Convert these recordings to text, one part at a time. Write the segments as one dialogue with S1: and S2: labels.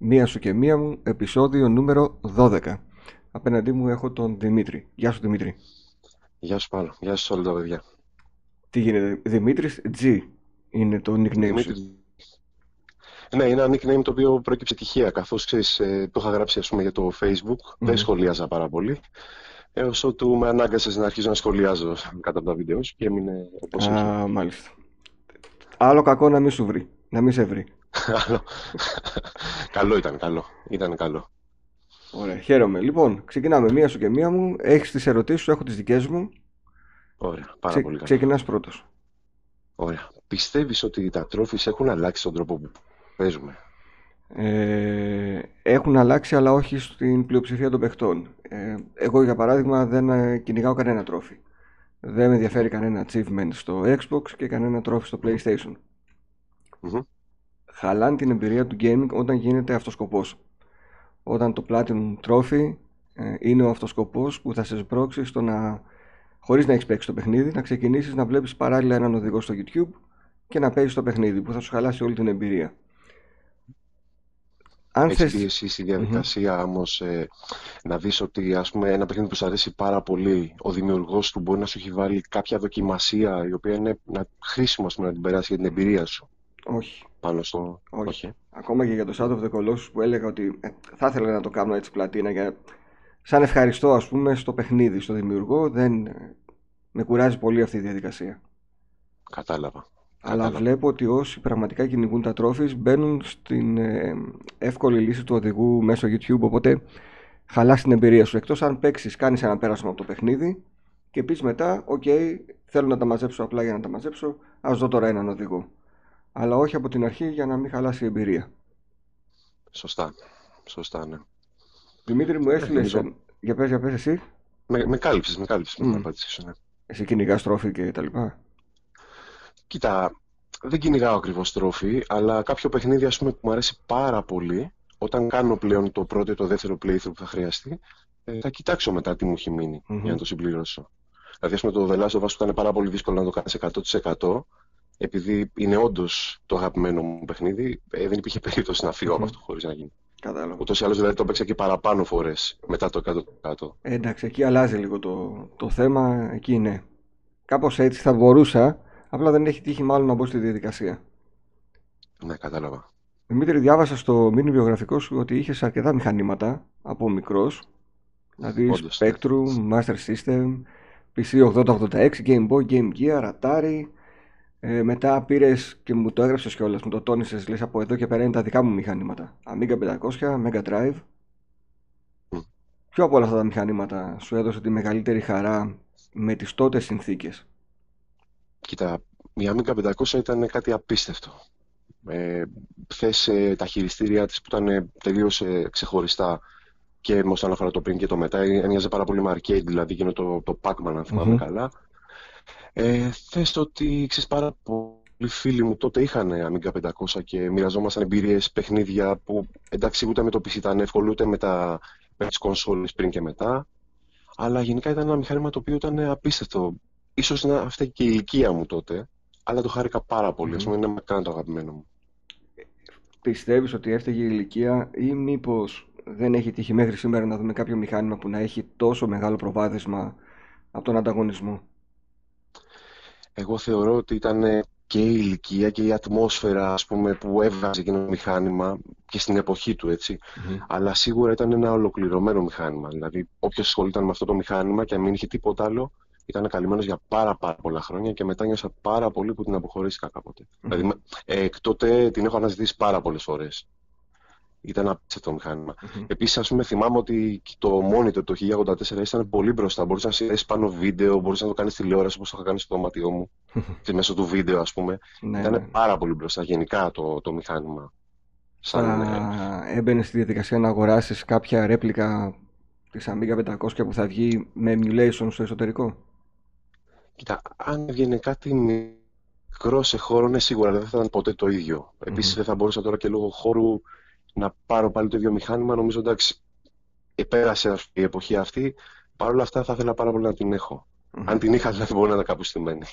S1: Μία σου και μία μου, επεισόδιο νούμερο 12. Απέναντί μου έχω τον Δημήτρη. Γεια σου Δημήτρη.
S2: Γεια σου Πάνο. Γεια σου όλα τα παιδιά.
S1: Τι γίνεται, Δημήτρης G είναι το nickname σου;
S2: Ναι, είναι ένα nickname το οποίο πρόκειψε τυχαία, καθώς ξέρεις, ε, το είχα γράψει ας πούμε, για το Facebook, δεν σχολίαζα πάρα πολύ, έως ότου με ανάγκασες να αρχίσω να σχολιάζω κάτω από τα βίντεο σου και έμεινε όπως
S1: Α, μάλιστα. Άλλο κακό να μην σου βρει, να μην σε βρει.
S2: καλό ήταν, καλό. Ήταν καλό.
S1: Ωραία, χαίρομαι. Λοιπόν, ξεκινάμε μία σου και μία μου. Έχεις τις ερωτήσεις σου, έχω τις δικές μου.
S2: Ωραία, πάρα πολύ καλά.
S1: Ξεκινάς πρώτος.
S2: Ωραία. Πιστεύεις ότι τα τρόφις έχουν αλλάξει τον τρόπο που παίζουμε;
S1: Ε, έχουν αλλάξει αλλά όχι στην πλειοψηφία των παιχτών. Ε, εγώ για παράδειγμα δεν ε, κυνηγάω κανένα τρόφι. Δεν με ενδιαφέρει κανένα achievement στο Xbox και κανένα τρόφι στο PlayStation.
S2: Mm
S1: Χαλάνε την εμπειρία του gaming όταν γίνεται αυτοσκοπός. Όταν το Platinum Trophy ε, είναι ο αυτοσκοπός που θα σε σπρώξει στο να, χωρίς να έχεις παίξει το παιχνίδι, να ξεκινήσεις να βλέπεις παράλληλα έναν οδηγό στο YouTube και να παίζεις το παιχνίδι που θα σου χαλάσει όλη την εμπειρία.
S2: Αν Έχεις θες... εσύ στη διαδικασία mm-hmm. όμως ε, να δεις ότι ας πούμε, ένα παιχνίδι που σου αρέσει πάρα πολύ, ο δημιουργός του μπορεί να σου έχει βάλει κάποια δοκιμασία η οποία είναι να, χρήσιμο πούμε, να την περάσει για την εμπειρία σου.
S1: Όχι.
S2: Πάνω στο...
S1: Όχι. Όχι. Ακόμα και για το Shadow of the Colossus που έλεγα ότι ε, θα ήθελα να το κάνω έτσι πλατίνα για... σαν ευχαριστώ ας πούμε στο παιχνίδι, στο δημιουργό, δεν... Ε, με κουράζει πολύ αυτή η διαδικασία.
S2: Κατάλαβα.
S1: Αλλά βλέπω ότι όσοι πραγματικά κυνηγούν τα τρόφις μπαίνουν στην ε, εύκολη λύση του οδηγού μέσω YouTube. Οπότε χαλάς την εμπειρία σου. Εκτός αν παίξεις, κάνεις ένα πέρασμα από το παιχνίδι και πεις μετά, OK, θέλω να τα μαζέψω απλά για να τα μαζέψω. Α δω τώρα έναν οδηγό. Αλλά όχι από την αρχή για να μην χαλάσει η εμπειρία.
S2: Σωστά. Σωστά, ναι.
S1: Δημήτρη μου έστειλες. Για πες, για πες εσύ.
S2: Με, με κάλυψες, με κάλυψες mm. με ναι.
S1: Εσύ κυνηγάς τρόφι και τα λοιπά.
S2: Κοίτα, δεν κυνηγάω ακριβώς τρόφι, αλλά κάποιο παιχνίδι ας πούμε, που μου αρέσει πάρα πολύ, όταν κάνω πλέον το πρώτο ή το δεύτερο playthrough που θα χρειαστεί, ε, θα κοιτάξω μετά τι μου έχει μείνει mm-hmm. για να το συμπληρώσω. Δηλαδή, ας πούμε, το The Last of Us ήταν πάρα πολύ δύσκολο να το κάνεις 100%, επειδή είναι όντως το αγαπημένο μου παιχνίδι, ε, δεν υπήρχε περίπτωση να φύγω mm-hmm. από αυτό χωρίς να γίνει.
S1: Κατάλαβα.
S2: Ούτως ή άλλως δηλαδή το έπαιξα και παραπάνω φορές μετά το 100%.
S1: Ε, εντάξει, εκεί αλλάζει λίγο το, το θέμα. Εκεί είναι. Κάπως έτσι θα μπορούσα Απλά δεν έχει τύχει μάλλον να μπω στη διαδικασία.
S2: Ναι, κατάλαβα.
S1: Δημήτρη, διάβασα στο μήνυμα βιογραφικό σου ότι είχες αρκετά μηχανήματα από μικρός. Δηλαδή Όντως, ναι. Spectrum, Master System, PC 8086, Game Boy, Game Gear, Atari. Ε, μετά πήρες και μου το έγραψες κιόλας, μου το τόνισες. Λες από εδώ και πέρα είναι τα δικά μου μηχανήματα. Amiga 500, Mega Drive. Mm. Ποιο από όλα αυτά τα μηχανήματα σου έδωσε τη μεγαλύτερη χαρά με τις τότε συνθήκες.
S2: Κοίτα, η Amiga 500 ήταν κάτι απίστευτο. Ε, θες ε, τα χειριστήριά της που ήταν τελείως ε, ξεχωριστά και όσον αφορά το πριν και το μετά, έμοιαζε πάρα πολύ με arcade, δηλαδή γίνω το, το Pac-Man αν θυμάμαι καλά. Ε, θες ότι ξέρεις πάρα πολλοί φίλοι μου τότε είχαν Amiga 500 και μοιραζόμασταν εμπειρίες, παιχνίδια που εντάξει ούτε με το PC ήταν εύκολο ούτε με, τα, με τις κονσόλες πριν και μετά. Αλλά γενικά ήταν ένα μηχάνημα το οποίο ήταν απίστευτο ίσως να αυτή και η ηλικία μου τότε, αλλά το χάρηκα πάρα πολύ. Mm. είναι μακράν το αγαπημένο μου.
S1: Πιστεύεις ότι έφταιγε η ηλικία ή μήπως δεν έχει τύχει μέχρι σήμερα να δούμε κάποιο μηχάνημα που να έχει τόσο μεγάλο προβάδισμα από τον ανταγωνισμό;
S2: Εγώ θεωρώ ότι ήταν και η ηλικία και η ατμόσφαιρα ας πούμε, που έβγαζε εκείνο το μηχάνημα και στην εποχή του έτσι. Αλλά σίγουρα ήταν ένα ολοκληρωμένο μηχάνημα. Δηλαδή, όποιος ασχολείται με αυτό το μηχάνημα και αν μην είχε τίποτα άλλο, ήταν καλυμμένος για πάρα, πάρα πολλά χρόνια και μετά νιώσα πάρα πολύ που την αποχωρήθηκα κάποτε. Mm-hmm. Δηλαδή, ε, εκ τότε την έχω αναζητήσει πάρα πολλές φορές. Ήταν απίστευτο μηχάνημα. Mm-hmm. Επίσης, ας πούμε, θυμάμαι ότι το monitor το 1084 ήταν πολύ μπροστά. Μπορούσε να συνδέσεις πάνω βίντεο, μπορούσε να το κάνεις τηλεόραση όπως το είχα κάνει στο δωμάτιό μου. και μέσω του βίντεο, ας πούμε. Ναι, ήταν ναι. πάρα πολύ μπροστά γενικά το, το μηχάνημα.
S1: Σαν, θα ε... έμπαινε στη διαδικασία να αγοράσεις κάποια ρέπλικα της Amiga 500 που θα βγει με emulation στο εσωτερικό;
S2: Κοίτα, αν έβγαινε κάτι μικρό σε χώρο, ναι, σίγουρα δεν θα ήταν ποτέ το ίδιο. Επίσης, δεν θα μπορούσα τώρα και λόγω χώρου να πάρω πάλι το ίδιο μηχάνημα. Νομίζω εντάξει, πέρασε η εποχή αυτή. Παρ' όλα αυτά, θα ήθελα πάρα πολύ να την έχω. Αν την είχα, δηλαδή, μπορεί να ήταν κάπου στημένη.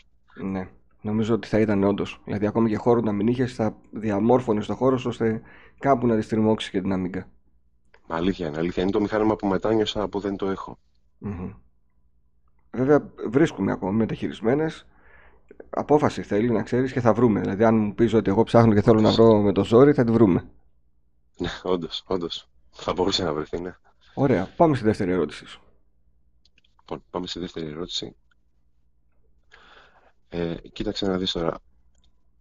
S1: Ναι, Νομίζω ότι θα ήταν όντως. Δηλαδή, ακόμη και χώρο να μην είχες, θα διαμόρφωνες το χώρο ώστε κάπου να τη και την Amiga.
S2: Αλήθεια είναι. Αλήθεια είναι το μηχάνημα που μετάνιωσα που δεν το εχω
S1: Βέβαια, βρίσκουμε ακόμη μεταχειρισμένες. Απόφαση θέλει να ξέρεις και θα βρούμε. Δηλαδή, αν μου πεις ότι εγώ ψάχνω και θέλω να βρω με το ζόρι, θα τη βρούμε.
S2: Ναι, όντως, όντως. Θα μπορούσε να βρεθεί, ναι.
S1: Ωραία. Πάμε στη δεύτερη ερώτηση σου.
S2: Λοιπόν, πάμε στη δεύτερη ερώτηση. Ε, κοίταξε να δεις τώρα.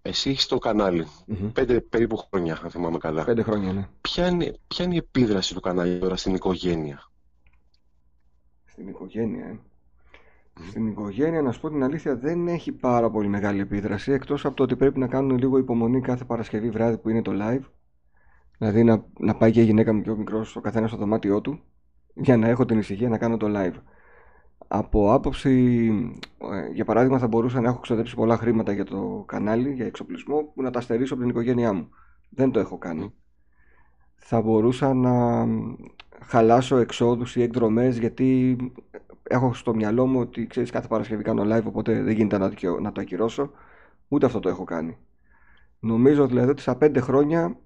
S2: Εσύ έχεις το καναλι Πέντε περίπου χρόνια, αν θυμάμαι καλά.
S1: Πέντε χρόνια, ναι.
S2: Ποια είναι, ποια είναι η επίδραση του κανάλι τώρα στην οικογένεια;
S1: Στην οικογένεια, ε. Στην οικογένεια, να σου πω την αλήθεια, δεν έχει πάρα πολύ μεγάλη επίδραση εκτός από το ότι πρέπει να κάνουν λίγο υπομονή κάθε Παρασκευή βράδυ που είναι το live. Δηλαδή να, να πάει και η γυναίκα μου πιο μικρός, ο καθένας στο δωμάτιό του, για να έχω την ησυχία να κάνω το live. Από άποψη, ε, για παράδειγμα, θα μπορούσα να έχω ξοδέψει πολλά χρήματα για το κανάλι, για εξοπλισμό, που να τα στερήσω από την οικογένειά μου. Δεν το έχω κάνει. Θα μπορούσα να χαλάσω εξόδους ή εκδρομές γιατί έχω στο μυαλό μου ότι ξέρεις κάθε Παρασκευή κάνω live οπότε δεν γίνεται να το, να το ακυρώσω. Ούτε αυτό το έχω κάνει. Νομίζω δηλαδή ότι στα πέντε χρόνια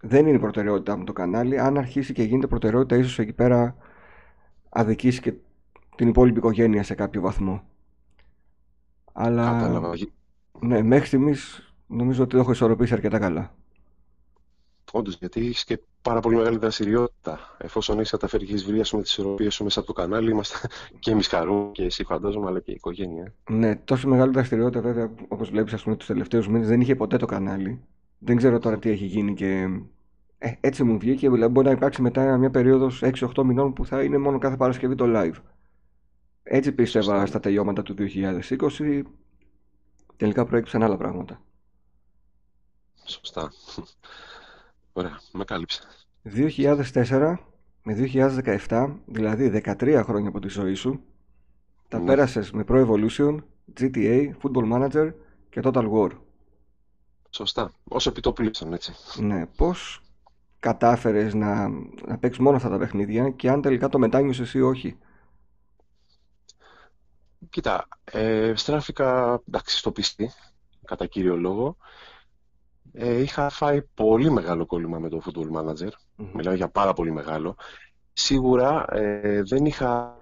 S1: δεν είναι η προτεραιότητά μου το κανάλι. Αν αρχίσει και γίνεται προτεραιότητα ίσως εκεί πέρα αδικήσει και την υπόλοιπη οικογένεια σε κάποιο βαθμό. Αλλά ναι, μέχρι στιγμής νομίζω ότι το έχω ισορροπήσει αρκετά καλά.
S2: Όντως, γιατί έχεις και πάρα πολύ μεγάλη δραστηριότητα. Εφόσον έχεις καταφέρει και έχεις βρει τις ισορροπίες σου μέσα από το κανάλι, είμαστε και εμείς χαρούμε και εσύ φαντάζομαι, αλλά και η οικογένεια.
S1: Ναι, τόσο μεγάλη δραστηριότητα βέβαια, όπως βλέπεις, ας πούμε, τους τελευταίους μήνες δεν είχε ποτέ το κανάλι. Δεν ξέρω τώρα τι έχει γίνει και. Ε, έτσι μου βγήκε. Δηλαδή, μπορεί να υπάρξει μετά μια περίοδος 6-8 μηνών που θα είναι μόνο κάθε Παρασκευή το live. Έτσι πίστευα στα τελειώματα του 2020. Τελικά προέκυψαν άλλα πράγματα.
S2: Σωστά. Ωραία, με κάλυψε.
S1: 2004 με 2017, δηλαδή 13 χρόνια από τη ζωή σου, τα ναι. πέρασες με Pro Evolution, GTA, Football Manager και Total War.
S2: Σωστά. Όσο επιτόπλησαν, έτσι.
S1: Ναι. Πώς κατάφερες να, να παίξεις μόνο αυτά τα παιχνίδια και αν τελικά το μετάνιωσες ή όχι;
S2: Κοίτα, ε, στράφηκα εντάξει, στο πιστή, κατά κύριο λόγο. Ε, είχα φάει πολύ μεγάλο κόλλημα με το Football Manager. Μιλάω για πάρα πολύ μεγάλο. Σίγουρα ε, δεν είχα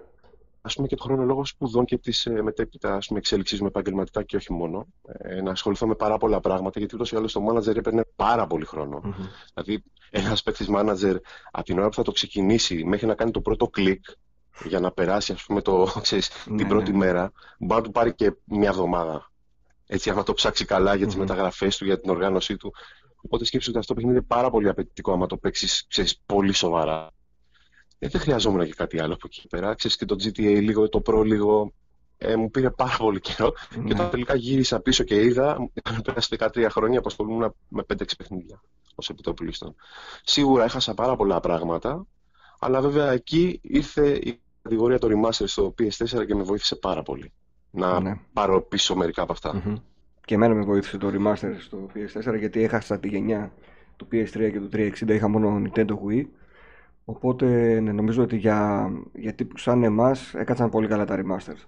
S2: ας πούμε, και το χρόνο λόγω σπουδών και της ε, μετέπειτα ας πούμε, εξέλιξή μου επαγγελματικά και όχι μόνο. Ε, να ασχοληθώ με πάρα πολλά πράγματα, γιατί ούτως ή άλλως το manager έπαιρνε πάρα πολύ χρόνο. Mm-hmm. Δηλαδή, ένας παίκτης manager από την ώρα που θα το ξεκινήσει μέχρι να κάνει το πρώτο κλικ, για να περάσει ας πούμε, το, ξέρεις, την ναι, πρώτη ναι. μέρα, μπορεί να του πάρει και μια εβδομάδα. Έτσι, άμα το ψάξει καλά για τις mm-hmm. μεταγραφές του, για την οργάνωσή του. Οπότε σκέψου ότι αυτό το παιχνίδι είναι πάρα πολύ απαιτητικό άμα το παίξεις πολύ σοβαρά. Ε, δεν χρειαζόμουν και κάτι άλλο από εκεί πέρα. Ξέρεις και το GTA λίγο, το Pro λίγο, ε, μου πήρε πάρα πολύ καιρό. Mm-hmm. Και όταν τελικά γύρισα πίσω και είδα, είχαν περάσει 13 χρόνια που ασχολούμαι με 5-6 παιχνίδια ως επιτόπλιστον. Σίγουρα έχασα πάρα πολλά πράγματα, αλλά βέβαια εκεί ήρθε η κατηγορία το remaster στο PS4 και με βοήθησε πάρα πολύ να ναι. πάρω πίσω μερικά από αυτά. Mm-hmm.
S1: Και εμένα με βοήθησε το remaster στο PS4 γιατί έχασα τη γενιά του PS3 και του 360, είχα μόνο Nintendo Wii. Οπότε ναι, νομίζω ότι για, για τύπους σαν εμάς έκατσαν πολύ καλά τα remasters.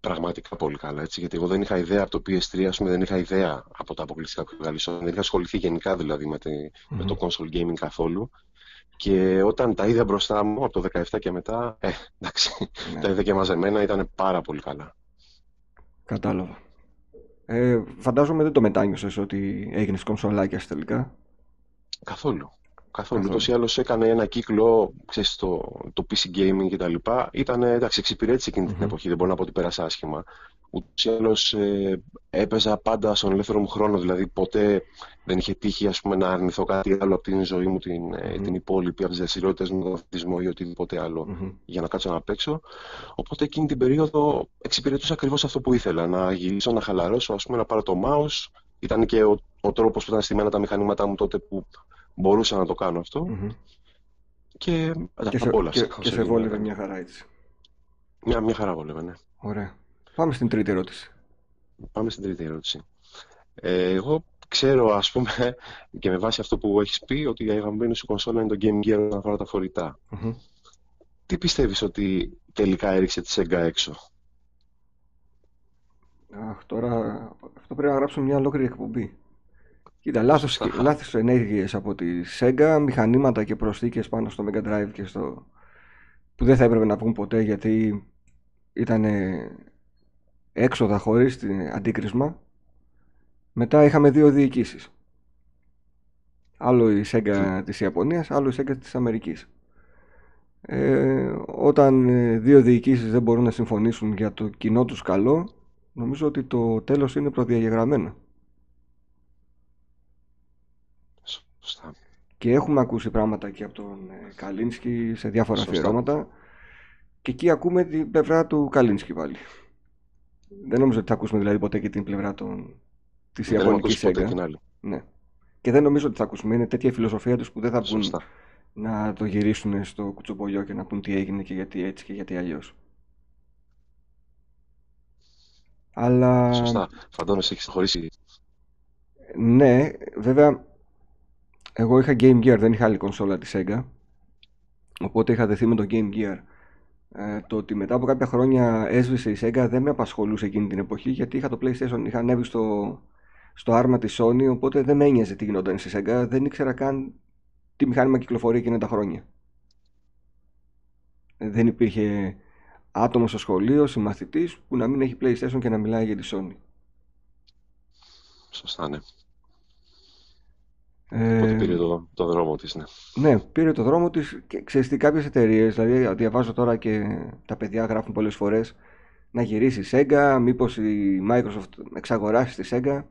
S2: Πραγματικά πολύ καλά, έτσι, γιατί εγώ δεν είχα ιδέα από το PS3, ας πούμε, δεν είχα ιδέα από τα αποκλειστικά που δεν είχα ασχοληθεί γενικά δηλαδή με, τη, mm-hmm. με το console gaming καθόλου. Και όταν τα είδα μπροστά μου από το 17 και μετά, ε, εντάξει, ναι. τα είδα και μαζεμένα, ήταν πάρα πολύ καλά.
S1: Κατάλαβα. Ε, φαντάζομαι δεν το μετάνιωσες ότι έγινες κονσολάκιας τελικά.
S2: Καθόλου. Καθόλου. Ούτως ή άλλως έκανε ένα κύκλο, ξέρεις, το, το PC gaming κτλ. Ήταν, εντάξει, εξυπηρέτησε εκείνη την εποχή, δεν μπορώ να πω ότι πέρασε άσχημα. Ούτως ή άλλως ε, έπαιζα πάντα στον ελεύθερο μου χρόνο, δηλαδή ποτέ δεν είχε τύχει ας πούμε, να αρνηθώ κάτι άλλο από την ζωή μου, την, mm-hmm. την υπόλοιπη, από τις δραστηριότητες μου, τον αθλητισμό ή οτιδήποτε άλλο mm-hmm. για να κάτσω να παίξω. Οπότε εκείνη την περίοδο εξυπηρετούσα ακριβώς αυτό που ήθελα. Να γυρίσω, να χαλαρώσω, ας πούμε, να πάρω το mouse. Ήταν και ο, ο τρόπος που ήταν στημένα τα μηχανήματά μου τότε που μπορούσα να το κάνω αυτό. Mm-hmm. Και,
S1: και, σε, και, και σε βόλευε μια χαρά έτσι.
S2: Μια, μια χαρά βόλευε, ναι.
S1: Ωραία. Πάμε στην τρίτη ερώτηση.
S2: Πάμε στην τρίτη ερώτηση. Ε, εγώ ξέρω, ας πούμε, και με βάση αυτό που έχεις πει, ότι η αγαπημένη σου κονσόλα είναι το Game Gear όταν αφορά τα φορητα Τι πιστεύεις ότι τελικά έριξε τη Sega έξω;
S1: Αχ, τώρα αυτό πρέπει να γράψουμε μια ολόκληρη εκπομπή. Κοίτα, λάθος, λάθος ενέργειες από τη Sega, μηχανήματα και προσθήκες πάνω στο Mega Drive και στο... που δεν θα έπρεπε να πούν ποτέ γιατί ήταν έξοδα χωρίς αντίκρισμα. Μετά είχαμε δύο διοικήσεις. Άλλο η Sega της Ιαπωνίας, άλλο η Sega της Αμερικής. Ε, όταν ε, δύο διοικήσεις δεν μπορούν να συμφωνήσουν για το κοινό τους καλό, νομίζω ότι το τέλος είναι προδιαγεγραμμένο.
S2: Σωστά.
S1: Και έχουμε ακούσει πράγματα και από τον ε, Καλίνσκι σε διάφορα αφιερώματα και εκεί ακούμε την πλευρά του Καλίνσκι πάλι. Δεν νομίζω ότι θα ακούσουμε δηλαδή ποτέ και την πλευρά των... της Ιαπωνικής Sega. Ναι. Και δεν νομίζω ότι θα ακούσουμε. Είναι τέτοια φιλοσοφία τους που δεν θα πούν να το γυρίσουν στο κουτσομπολιό και να πούν τι έγινε και γιατί έτσι και γιατί αλλιώς. Αλλά...
S2: Σωστά. Φαντώνεσαι έχεις χωρίσει.
S1: Ναι, βέβαια εγώ είχα Game Gear, δεν είχα άλλη κονσόλα της Sega. Οπότε είχα δεθεί με το Game Gear. Ε, το ότι μετά από κάποια χρόνια έσβησε η Sega δεν με απασχολούσε εκείνη την εποχή γιατί είχα το PlayStation, είχα ανέβει στο, στο άρμα της Sony οπότε δεν με ένοιαζε τι γινόταν στη Sega, δεν ήξερα καν τι μηχάνημα κυκλοφορεί εκείνα τα χρόνια. Δεν υπήρχε άτομος στο σχολείο, συμμαθητής που να μην έχει PlayStation και να μιλάει για τη Sony.
S2: Σωστά, ναι. Ε, πήρε το, το δρόμο της, ναι.
S1: Ναι, πήρε το δρόμο της και ξέρεις τι κάποιες εταιρείες, δηλαδή διαβάζω τώρα και τα παιδιά γράφουν πολλές φορές να γυρίσει η Sega, μήπως η Microsoft εξαγοράσει τη Sega.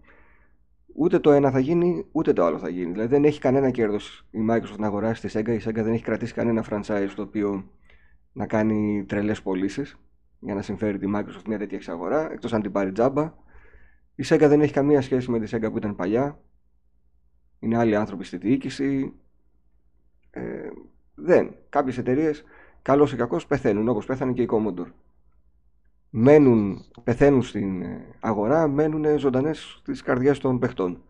S1: Ούτε το ένα θα γίνει, ούτε το άλλο θα γίνει. Δηλαδή δεν έχει κανένα κέρδος η Microsoft να αγοράσει τη Sega. Η Sega δεν έχει κρατήσει κανένα franchise το οποίο να κάνει τρελές πωλήσεις για να συμφέρει τη Microsoft μια τέτοια εξαγορά, εκτός αν την πάρει τζάμπα. Η Sega δεν έχει καμία σχέση με τη Sega που ήταν παλιά είναι άλλοι άνθρωποι στη διοίκηση. Ε, δεν. Κάποιες εταιρείες, καλός ή κακός, πεθαίνουν όπως πέθανε και η Commodore. Μένουν, πεθαίνουν στην ε, αγορά, μένουν ζωντανές στις καρδιές των παιχτών.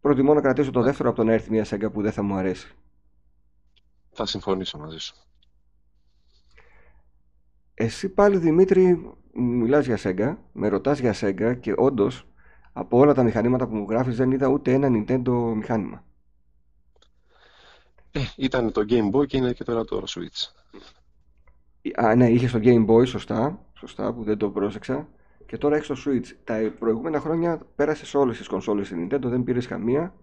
S1: Προτιμώ να κρατήσω το δεύτερο από το να έρθει μια σέγγα που δεν θα μου αρέσει.
S2: Θα συμφωνήσω μαζί σου.
S1: Εσύ πάλι Δημήτρη μιλάς για Sega, με ρωτάς για Sega και όντως από όλα τα μηχανήματα που μου γράφεις δεν είδα ούτε ένα Nintendo μηχάνημα.
S2: Ε, ήταν το Game Boy και είναι και τώρα το Switch.
S1: Α, ναι, είχες το Game Boy, σωστά, σωστά, που δεν το πρόσεξα. Και τώρα έχεις το Switch. Τα προηγούμενα χρόνια πέρασες σε όλες τις κονσόλες της Nintendo, δεν πήρες καμία.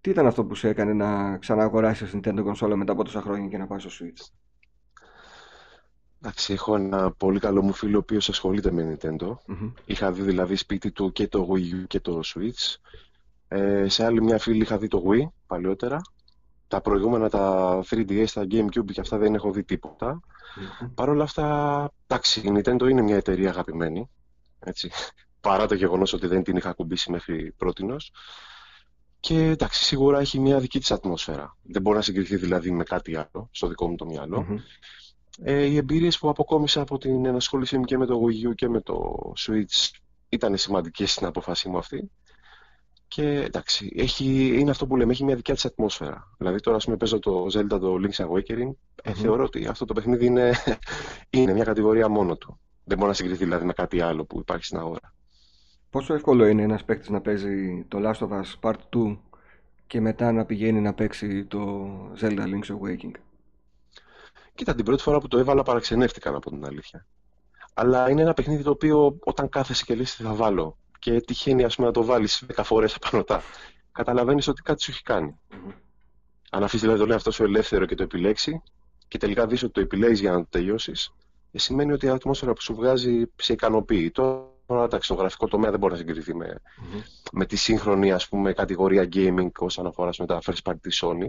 S1: Τι ήταν αυτό που σε έκανε να ξανααγοράσεις Nintendo κονσόλα μετά από τόσα χρόνια και να πάει στο Switch;
S2: Εντάξει, έχω ένα πολύ καλό μου φίλο ο οποίος ασχολείται με Nintendo. Είχα δει δηλαδή σπίτι του και το Wii U και το Switch. Ε, σε άλλη μια φίλη είχα δει το Wii παλιότερα. Τα προηγούμενα, τα 3DS, τα GameCube και αυτά δεν έχω δει τίποτα. Mm-hmm. Παρ' όλα αυτά, εντάξει, η Nintendo είναι μια εταιρεία αγαπημένη. Έτσι, παρά το γεγονός ότι δεν την είχα ακουμπήσει μέχρι πρότινος. Και εντάξει, σίγουρα έχει μια δική της ατμόσφαιρα. Δεν μπορεί να συγκριθεί δηλαδή με κάτι άλλο, στο δικό μου το μυαλο ε, οι εμπειρίες που αποκόμισα από την ενασχόλησή μου και με το Wii U και με το Switch ήταν σημαντικές στην αποφασή μου αυτή. Και εντάξει, έχει, είναι αυτό που λέμε, έχει μια δικιά της ατμόσφαιρα. Δηλαδή τώρα ας πούμε παίζω το Zelda το Link's Awakening, ε, θεωρώ ότι αυτό το παιχνίδι είναι, είναι μια κατηγορία μόνο του. Δεν μπορεί να συγκριθεί δηλαδή με κάτι άλλο που υπάρχει στην αγορά.
S1: Πόσο εύκολο είναι ένας παίκτης να παίζει το Last of Us Part 2 και μετά να πηγαίνει να παίξει το Zelda Link's Awakening;
S2: Κοίτα, την πρώτη φορά που το έβαλα παραξενεύτηκα από την αλήθεια. Αλλά είναι ένα παιχνίδι το οποίο όταν κάθεσαι και λες τι θα βάλω και τυχαίνει ας πούμε, να το βάλεις 10 φορές απανωτά, καταλαβαίνεις ότι κάτι σου έχει κάνει. Mm-hmm. Αν αφήσεις δηλαδή το λέει αυτό σου ελεύθερο και το επιλέξει και τελικά δεις ότι το επιλέγεις για να το τελειώσεις, ε, σημαίνει ότι η ατμόσφαιρα που σου βγάζει σε ικανοποιεί. Τώρα εντάξει, το γραφικό τομέα δεν μπορεί να συγκριθεί με, mm-hmm. με τη σύγχρονη ας πούμε, κατηγορία gaming όσον αφορά με τα first party της Sony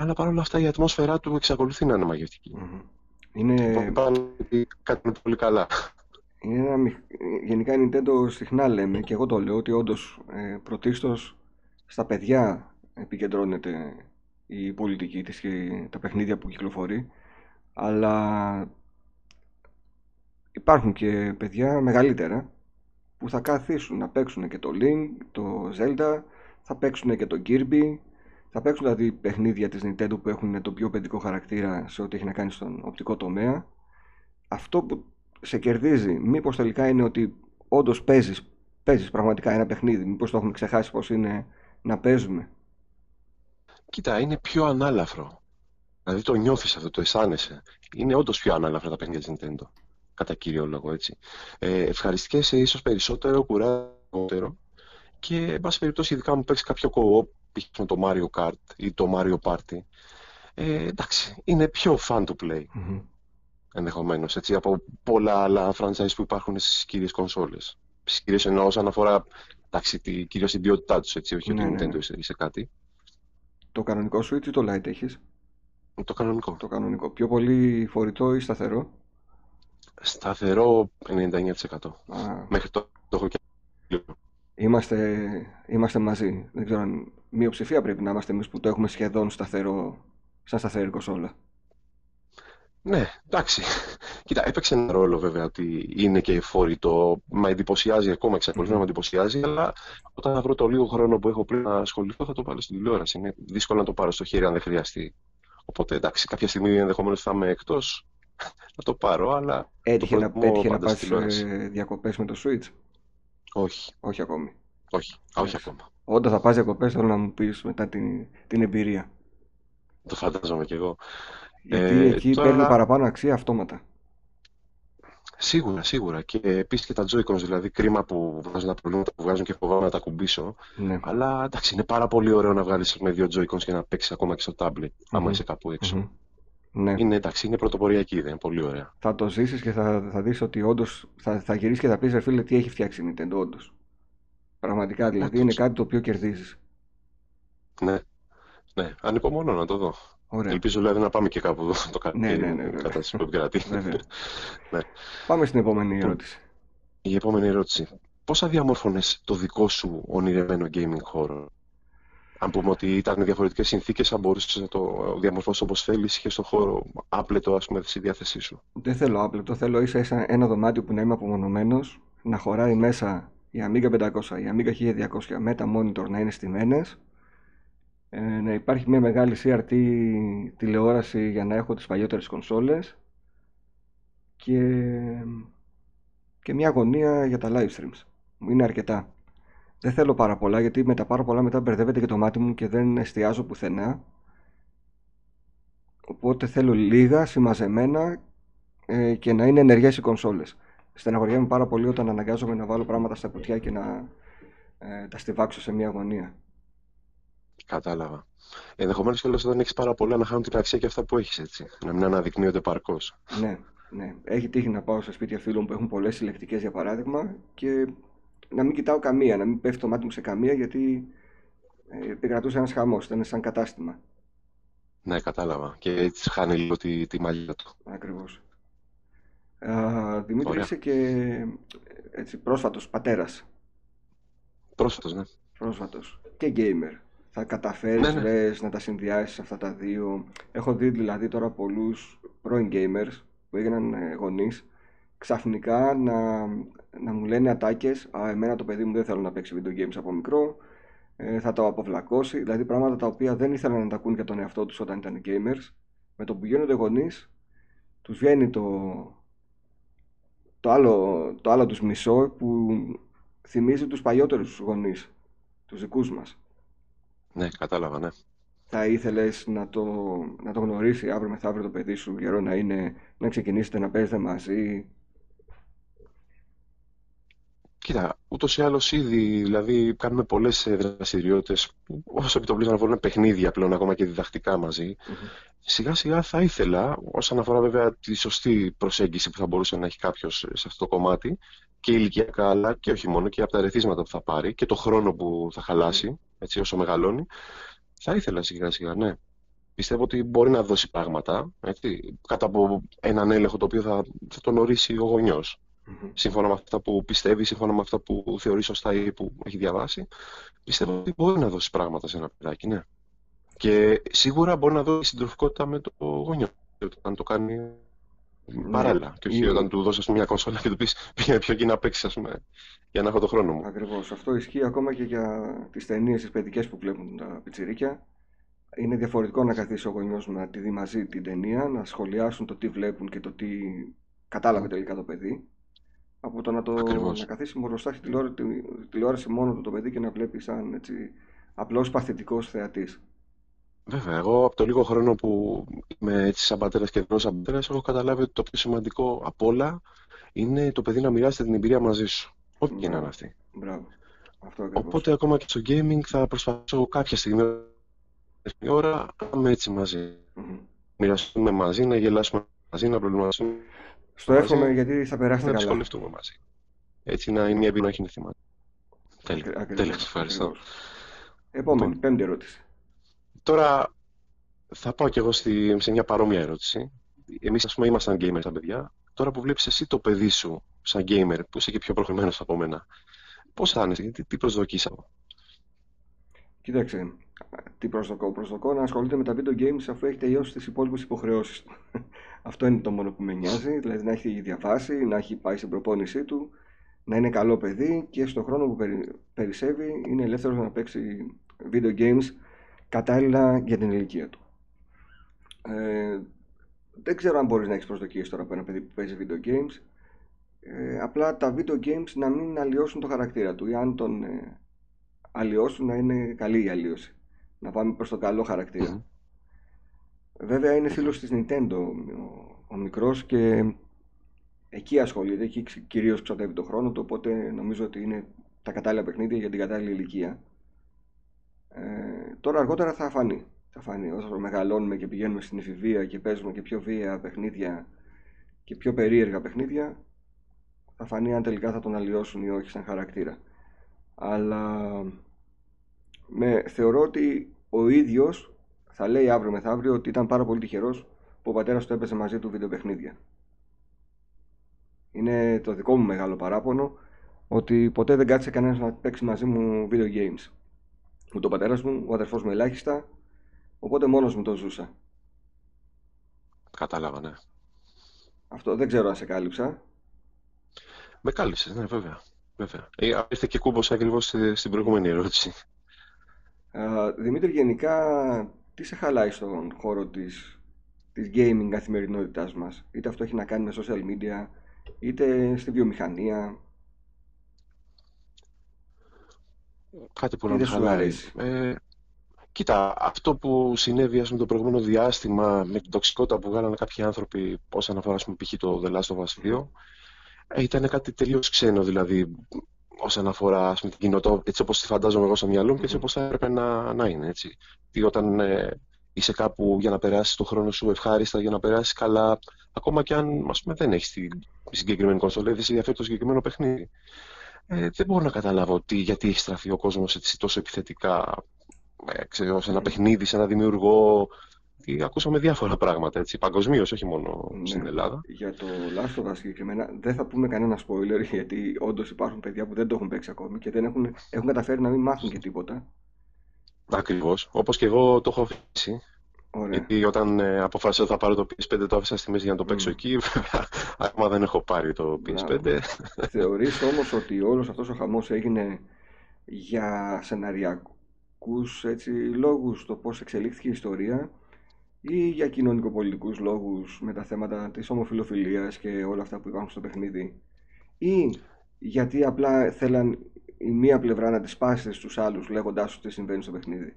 S2: αλλά παρόλα αυτά η ατμόσφαιρά του εξακολουθεί να είναι μαγευτική. Mm-hmm. Είναι... κάτι πολύ καλά.
S1: Είναι ένα... Γενικά η Nintendo συχνά λέμε και εγώ το λέω ότι όντως ε, πρωτίστως στα παιδιά επικεντρώνεται η πολιτική της και τα παιχνίδια που κυκλοφορεί αλλά υπάρχουν και παιδιά μεγαλύτερα που θα καθίσουν να παίξουν και το Link, το Zelda, θα παίξουν και το Kirby θα παίξουν δηλαδή παιχνίδια της Nintendo που έχουν το πιο παιδικό χαρακτήρα σε ό,τι έχει να κάνει στον οπτικό τομέα. Αυτό που σε κερδίζει. Μήπως τελικά είναι ότι όντως παίζεις, παίζεις πραγματικά ένα παιχνίδι. Μήπως το έχουμε ξεχάσει πώς είναι να παίζουμε;
S2: Κοίτα, είναι πιο ανάλαφρο. Δηλαδή το νιώθεις αυτό, το αισθάνεσαι. Είναι όντως πιο ανάλαφρα τα παιχνίδια της Nintendo. Κατά κύριο λόγο, έτσι. Ε, ευχαριστικές ίσως περισσότερο, κουρότερο. Και, εν πάση περιπτώσει, ειδικά μου παίξεις κάποιο co-op, με το Mario Kart ή το Mario Party, ε, εντάξει, είναι πιο fun to play. mm Ενδεχομένως, έτσι, από πολλά άλλα franchise που υπάρχουν στις κύριες κονσόλες. Στις κύριες εννοώ όσον αφορά, εντάξει, τη, κυρίως την ποιότητά τους, έτσι, όχι ναι, ότι η ναι, Nintendo ναι. είσαι κάτι.
S1: Το κανονικό Switch ή το Lite έχεις;
S2: Το κανονικό.
S1: Το κανονικό. Πιο πολύ φορητό ή σταθερό;
S2: Σταθερό 99%. Μέχρι το, το έχω και
S1: Είμαστε, είμαστε μαζί. Δεν ξέρω αν μειοψηφία πρέπει να είμαστε εμείς που το έχουμε σχεδόν σταθερό, σαν σταθερή κοσόλα.
S2: Ναι, εντάξει. Κοίτα, έπαιξε ένα ρόλο βέβαια ότι είναι και φορητό. Μα εντυπωσιάζει ακόμα, εξακολουθεί να με εντυπωσιάζει, αλλά όταν θα βρω το λίγο χρόνο που έχω πριν να ασχοληθώ, θα το πάρω στην τηλεόραση. Είναι δύσκολο να το πάρω στο χέρι αν δεν χρειαστεί. Οπότε εντάξει, κάποια στιγμή ενδεχομένως θα είμαι εκτός, θα το πάρω, αλλά.
S1: Έτυχε να, έτυχε να πας διακοπές με το Switch.
S2: Όχι.
S1: Όχι ακόμη.
S2: Όχι, όχι ακόμα.
S1: Όταν θα πας διακοπές θέλω να μου πεις μετά την, την εμπειρία.
S2: Το φαντάζομαι κι εγώ.
S1: Γιατί ε, εκεί τώρα... παίρνει παραπάνω αξία αυτόματα.
S2: Σίγουρα, σίγουρα. Και επίσης και τα Joy-Cons, δηλαδή κρίμα που βγάζουν τα προβλήματα που βγάζουν και φοβάμαι να τα κουμπίσω. Ναι. Αλλά εντάξει, είναι πάρα πολύ ωραίο να βγάλεις με δύο Joy-Cons και να παίξεις ακόμα και στο tablet, mm-hmm. άμα είσαι κάπου έξω. Ναι. Είναι, εντάξει, είναι πρωτοποριακή ιδέα, πολύ ωραία.
S1: Θα το ζήσεις και θα, θα δεις ότι όντως θα, θα γυρίσεις και θα πεις, φίλε, τι έχει φτιάξει η Nintendo, όντως. Πραγματικά δηλαδή είναι κάτι το οποίο κερδίζεις.
S2: Ναι. Ναι, ανυπομονώ να το δω. Ωραία. Ελπίζω δηλαδή να πάμε και κάπου το κάτι
S1: ναι, ναι, ναι, ναι.
S2: κατά τη επικρατεί.
S1: ναι. Πάμε στην επόμενη ερώτηση.
S2: Η επόμενη ερώτηση. Πώς θα διαμόρφωνες το δικό σου ονειρεμένο gaming χώρο αν πούμε ότι ήταν διαφορετικές συνθήκες, αν μπορούσες να το διαμορφώσεις όπως θέλεις, είχες στο χώρο άπλετο ας πούμε, στη διάθεσή σου.
S1: Δεν θέλω άπλετο. Θέλω ίσα ίσα ένα δωμάτιο που να είμαι απομονωμένος, να χωράει μέσα η Amiga 500, η Amiga 1200 με τα monitor να είναι στημένες, ε, να υπάρχει μια μεγάλη CRT τηλεόραση για να έχω τις παλιότερες κονσόλες και, και μια αγωνία για τα live streams. Είναι αρκετά. Δεν θέλω πάρα πολλά γιατί με τα πάρα πολλά μετά μπερδεύεται και το μάτι μου και δεν εστιάζω πουθενά. Οπότε θέλω λίγα, συμμαζεμένα ε, και να είναι ενεργές οι κονσόλες. Στεναχωριέμαι πάρα πολύ όταν αναγκάζομαι να βάλω πράγματα στα κουτιά και να ε, τα στιβάξω σε μια γωνία.
S2: Κατάλαβα. Ενδεχομένως και όταν έχεις πάρα πολλά να χάνουν την αξία και αυτά που έχεις έτσι. Να μην αναδεικνύονται παρκώς.
S1: Ναι, ναι. Έχει τύχει να πάω σε σπίτια φίλων που έχουν πολλές συλλεκτικές για παράδειγμα και να μην κοιτάω καμία, να μην πέφτει το μάτι μου σε καμία γιατί ε, επικρατούσε ένας χαμός, ήταν σαν κατάστημα.
S2: Ναι, κατάλαβα. Και έτσι χάνει λίγο τη, τη μαλλιά του.
S1: Ακριβώς. Δημήτρη, είσαι και έτσι, πρόσφατος πατέρας.
S2: Πρόσφατος, ναι.
S1: Πρόσφατος. Και gamer. Θα καταφέρεις, ναι, ναι. να τα συνδυάσεις αυτά τα δύο. Έχω δει δηλαδή τώρα πολλούς πρώην gamers που έγιναν ε, γονείς ξαφνικά να, να μου λένε ατάκες. Α, εμένα το παιδί μου δεν θέλω να παίξει video games από μικρό. Ε, θα το αποβλακώσει. Δηλαδή πράγματα τα οποία δεν ήθελαν να τα ακούν για τον εαυτό τους όταν ήταν gamers. Με το που γίνονται γονείς, τους βγαίνει το, το άλλο, το άλλο τους μισό που θυμίζει τους παλιότερους γονείς, τους δικούς μας.
S2: Ναι, κατάλαβα, ναι.
S1: Θα ήθελες να το, να το γνωρίσει αύριο μεθαύριο το παιδί σου, γερό να είναι, να ξεκινήσετε να παίζετε μαζί,
S2: Κοίτα, ούτως ή άλλως ήδη δηλαδή, κάνουμε πολλές δραστηριότητες που όσο επιτοπλίζουν να βρουν παιχνίδια πλέον ακόμα και διδακτικά μαζί. Mm-hmm. Σιγά σιγά θα ήθελα, όσον αφορά βέβαια τη σωστή προσέγγιση που θα μπορούσε να έχει κάποιος σε αυτό το κομμάτι, και ηλικιακά αλλά και όχι μόνο, και από τα ρεθίσματα που θα πάρει και το χρόνο που θα χαλάσει, έτσι, όσο μεγαλώνει, θα ήθελα σιγά σιγά, ναι. Πιστεύω ότι μπορεί να δώσει πράγματα, έτσι, κάτω από έναν έλεγχο το οποίο θα, θα τον ορίσει ο γονιός mm σύμφωνα με αυτά που πιστεύει, σύμφωνα με αυτά που θεωρεί σωστά ή που έχει διαβάσει, πιστεύω ότι μπορεί να δώσει πράγματα σε ένα παιδάκι, ναι. Και σίγουρα μπορεί να δώσει συντροφικότητα με το γονιό, αν το κάνει ναι. παράλληλα. Και όχι όταν του δώσει μια κονσόλα και του πεις πήγαινε πιο εκεί να παίξεις, για να έχω το χρόνο μου.
S1: Ακριβώς. Αυτό ισχύει ακόμα και για τις ταινίες τις παιδικές που βλέπουν τα πιτσιρίκια. Είναι διαφορετικό να καθίσει ο γονιός να τη δει μαζί την ταινία, να σχολιάσουν το τι βλέπουν και το τι κατάλαβε τελικά το παιδί από το να, το, να καθίσει μπροστά στη τηλεόραση, τηλεόραση μόνο του το παιδί και να βλέπει σαν έτσι, απλώς παθητικός θεατής.
S2: Βέβαια, εγώ από το λίγο χρόνο που είμαι έτσι σαν πατέρας και εδώ σαν πατέρας, έχω καταλάβει ότι το πιο σημαντικό απ' όλα είναι το παιδί να μοιράζεται την εμπειρία μαζί σου. Ό,τι και να είναι αυτή.
S1: Μπράβο. Αυτό
S2: Οπότε ακόμα και στο gaming θα προσπαθήσω κάποια στιγμή η ώρα να είμαι έτσι μαζί. Mm-hmm. Μοιραστούμε μαζί, να γελάσουμε μαζί, να προβληματιστούμε.
S1: Στο εύχομαι γιατί θα περάσετε
S2: καλά. Να ψυχολευτούμε μαζί. Έτσι να είναι μια εμπειρία να έχει Τέλεια. Τέλεια, ευχαριστώ.
S1: Επόμενη, λοιπόν, πέμπτη ερώτηση.
S2: Τώρα θα πάω κι εγώ στη, σε μια παρόμοια ερώτηση. Εμείς ας πούμε ήμασταν gamers σαν παιδιά. Τώρα που βλέπεις εσύ το παιδί σου σαν gamer, που είσαι και πιο προχωρημένος από μένα, πώς θα είναι, τι, τι προσδοκείς από.
S1: Κοίταξε, τι προσδοκώ. Προσδοκώ να ασχολείται με τα video games αφού έχει τελειώσει τις υπόλοιπες υποχρεώσεις του. Αυτό είναι το μόνο που με νοιάζει, δηλαδή να έχει διαβάσει, να έχει πάει στην προπόνησή του, να είναι καλό παιδί και στον χρόνο που περισσεύει είναι ελεύθερος να παίξει video games κατάλληλα για την ηλικία του. Ε, δεν ξέρω αν μπορείς να έχεις προσδοκίες τώρα από ένα παιδί που παίζει video games. Ε, απλά τα video games να μην αλλοιώσουν το χαρακτήρα του ή αν τον ε, αλλοιώσουν να είναι καλή η αλλοιώση. Να πάμε προς το καλό χαρακτήρα. Βέβαια είναι φίλος της Nintendo ο, ο μικρός και εκεί ασχολείται, εκεί κυρίως ξοδεύει το χρόνο του οπότε νομίζω ότι είναι τα κατάλληλα παιχνίδια για την κατάλληλη ηλικία. Ε, τώρα αργότερα θα φανεί. Θα φανεί. Όσο μεγαλώνουμε και πηγαίνουμε στην εφηβεία και παίζουμε και πιο βία παιχνίδια και πιο περίεργα παιχνίδια, θα φανεί αν τελικά θα τον αλλοιώσουν ή όχι σαν χαρακτήρα. Αλλά με, θεωρώ ότι ο ίδιος θα λέει αύριο μεθαύριο ότι ήταν πάρα πολύ τυχερός που ο πατέρας του έπαιζε μαζί του βιντεοπαιχνίδια. Είναι το δικό μου μεγάλο παράπονο ότι ποτέ δεν κάτσε κανένας να παίξει μαζί μου video games. Ούτε ο πατέρας μου, ο αδερφός μου ελάχιστα, οπότε μόνος μου το ζούσα.
S2: Κατάλαβα, ναι.
S1: Αυτό δεν ξέρω αν σε κάλυψα.
S2: Με κάλυψες, ναι, βέβαια. βέβαια. Ε, ήρθε και κούμπος ακριβώς στην προηγούμενη ερώτηση.
S1: Α, Δημήτρη, γενικά, τι σε χαλάει στον χώρο της, της gaming καθημερινότητάς μας; Είτε αυτό έχει να κάνει με social media, είτε στη βιομηχανία;
S2: Κάτι που να με χαλάει. Ε, κοίτα, αυτό που συνέβη με το προηγούμενο διάστημα με την τοξικότητα που βγάλανε κάποιοι άνθρωποι όσον αφορά π.χ. το The Last of Us 2 ε, ήταν κάτι τελείως ξένο δηλαδή όσον αφορά πούμε, την κοινότητα έτσι όπως τη φαντάζομαι εγώ στο μυαλό μου και έτσι όπως θα έπρεπε να, να είναι έτσι. Τι όταν ε, είσαι κάπου για να περάσεις τον χρόνο σου ευχάριστα, για να περάσεις καλά, ακόμα και αν ας πούμε, δεν έχεις τη συγκεκριμένη κονσόλα, δεν σε ενδιαφέρει το συγκεκριμένο παιχνίδι. Ε, δεν μπορώ να καταλάβω τι, γιατί έχει στραφεί ο κόσμος τόσο επιθετικά ε, ξέρω, σε ένα παιχνίδι, σε ένα δημιουργό. Τι, ακούσαμε διάφορα πράγματα έτσι, παγκοσμίως, όχι μόνο ναι. στην Ελλάδα.
S1: Για το Last of Us συγκεκριμένα δεν θα πούμε κανένα spoiler, γιατί όντως υπάρχουν παιδιά που δεν το έχουν παίξει ακόμη και δεν έχουν, έχουν καταφέρει να μην μάθουν και τίποτα.
S2: Ακριβώς. Όπως και εγώ το έχω αφήσει. Ωραία. Γιατί όταν ε, αποφάσισα ότι θα πάρω το PS5 το άφησα στη μέση για να το παίξω mm. εκεί. ακόμα δεν έχω πάρει το PS5.
S1: Θεωρείς όμως ότι όλος αυτός ο χαμός έγινε για σεναριακούς έτσι, λόγους το πώς εξελίχθηκε η ιστορία; Ή για κοινωνικοπολιτικούς λόγους με τα θέματα της ομοφιλοφιλίας και όλα αυτά που υπάρχουν στο παιχνίδι ή γιατί απλά θέλαν η μία πλευρά να τις σπάσει στους άλλους λέγοντάς τους τι συμβαίνει στο παιχνίδι.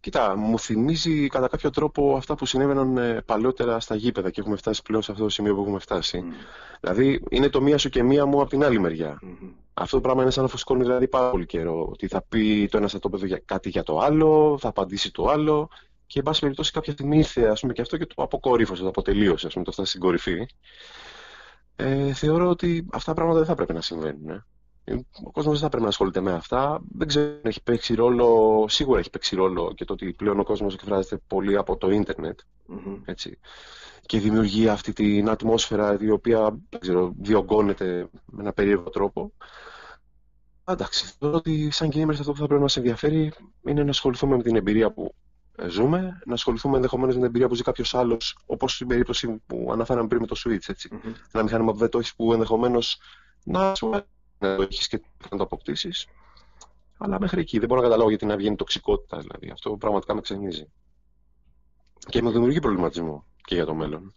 S2: Κοίτα, μου θυμίζει κατά κάποιο τρόπο αυτά που συνέβαιναν ε, παλαιότερα στα γήπεδα και έχουμε φτάσει πλέον σε αυτό το σημείο που έχουμε φτάσει. Mm. Δηλαδή, είναι το μία σου και μία μου από την άλλη μεριά. Mm-hmm. Αυτό το πράγμα είναι σαν να φουσκώνει δηλαδή πάρα πολύ καιρό. Ότι θα πει το ένας στρατόπεδο για κάτι για το άλλο, θα απαντήσει το άλλο. Και, εν πάση περιπτώσει, κάποια στιγμή ήρθε ας πούμε, και αυτό και το αποκορύφωσε, το αποτελείωσε, ας πούμε, το φτάσει στην κορυφή. Ε, θεωρώ ότι αυτά τα πράγματα δεν θα πρέπει να συμβαίνουν. Ε. Ο κόσμος δεν θα πρέπει να ασχολείται με αυτά. Δεν ξέρω αν έχει παίξει ρόλο, σίγουρα έχει παίξει ρόλο και το ότι πλέον ο κόσμος εκφράζεται πολύ από το ίντερνετ. Mm-hmm. Έτσι. Και δημιουργεί αυτή την ατμόσφαιρα η οποία δεν ξέρω, διωγγώνεται με ένα περίεργο τρόπο. Εντάξει, θεωρώ ότι σαν gamers αυτό που θα πρέπει να μας ενδιαφέρει είναι να ασχοληθούμε με την εμπειρία που ζούμε, να ασχοληθούμε ενδεχομένως με την εμπειρία που ζει κάποιος άλλος, όπως στην περίπτωση που αναφέραμε πριν με το Switch. Έτσι. Mm-hmm. Ένα μηχάνημα που δεν το έχεις που ενδεχομένως να να το έχεις και να το αποκτήσεις. Αλλά μέχρι εκεί δεν μπορώ να καταλάβω γιατί να βγαίνει τοξικότητα. Δηλαδή. Αυτό πραγματικά με ξενίζει. Και με δημιουργεί προβληματισμό και για το μέλλον.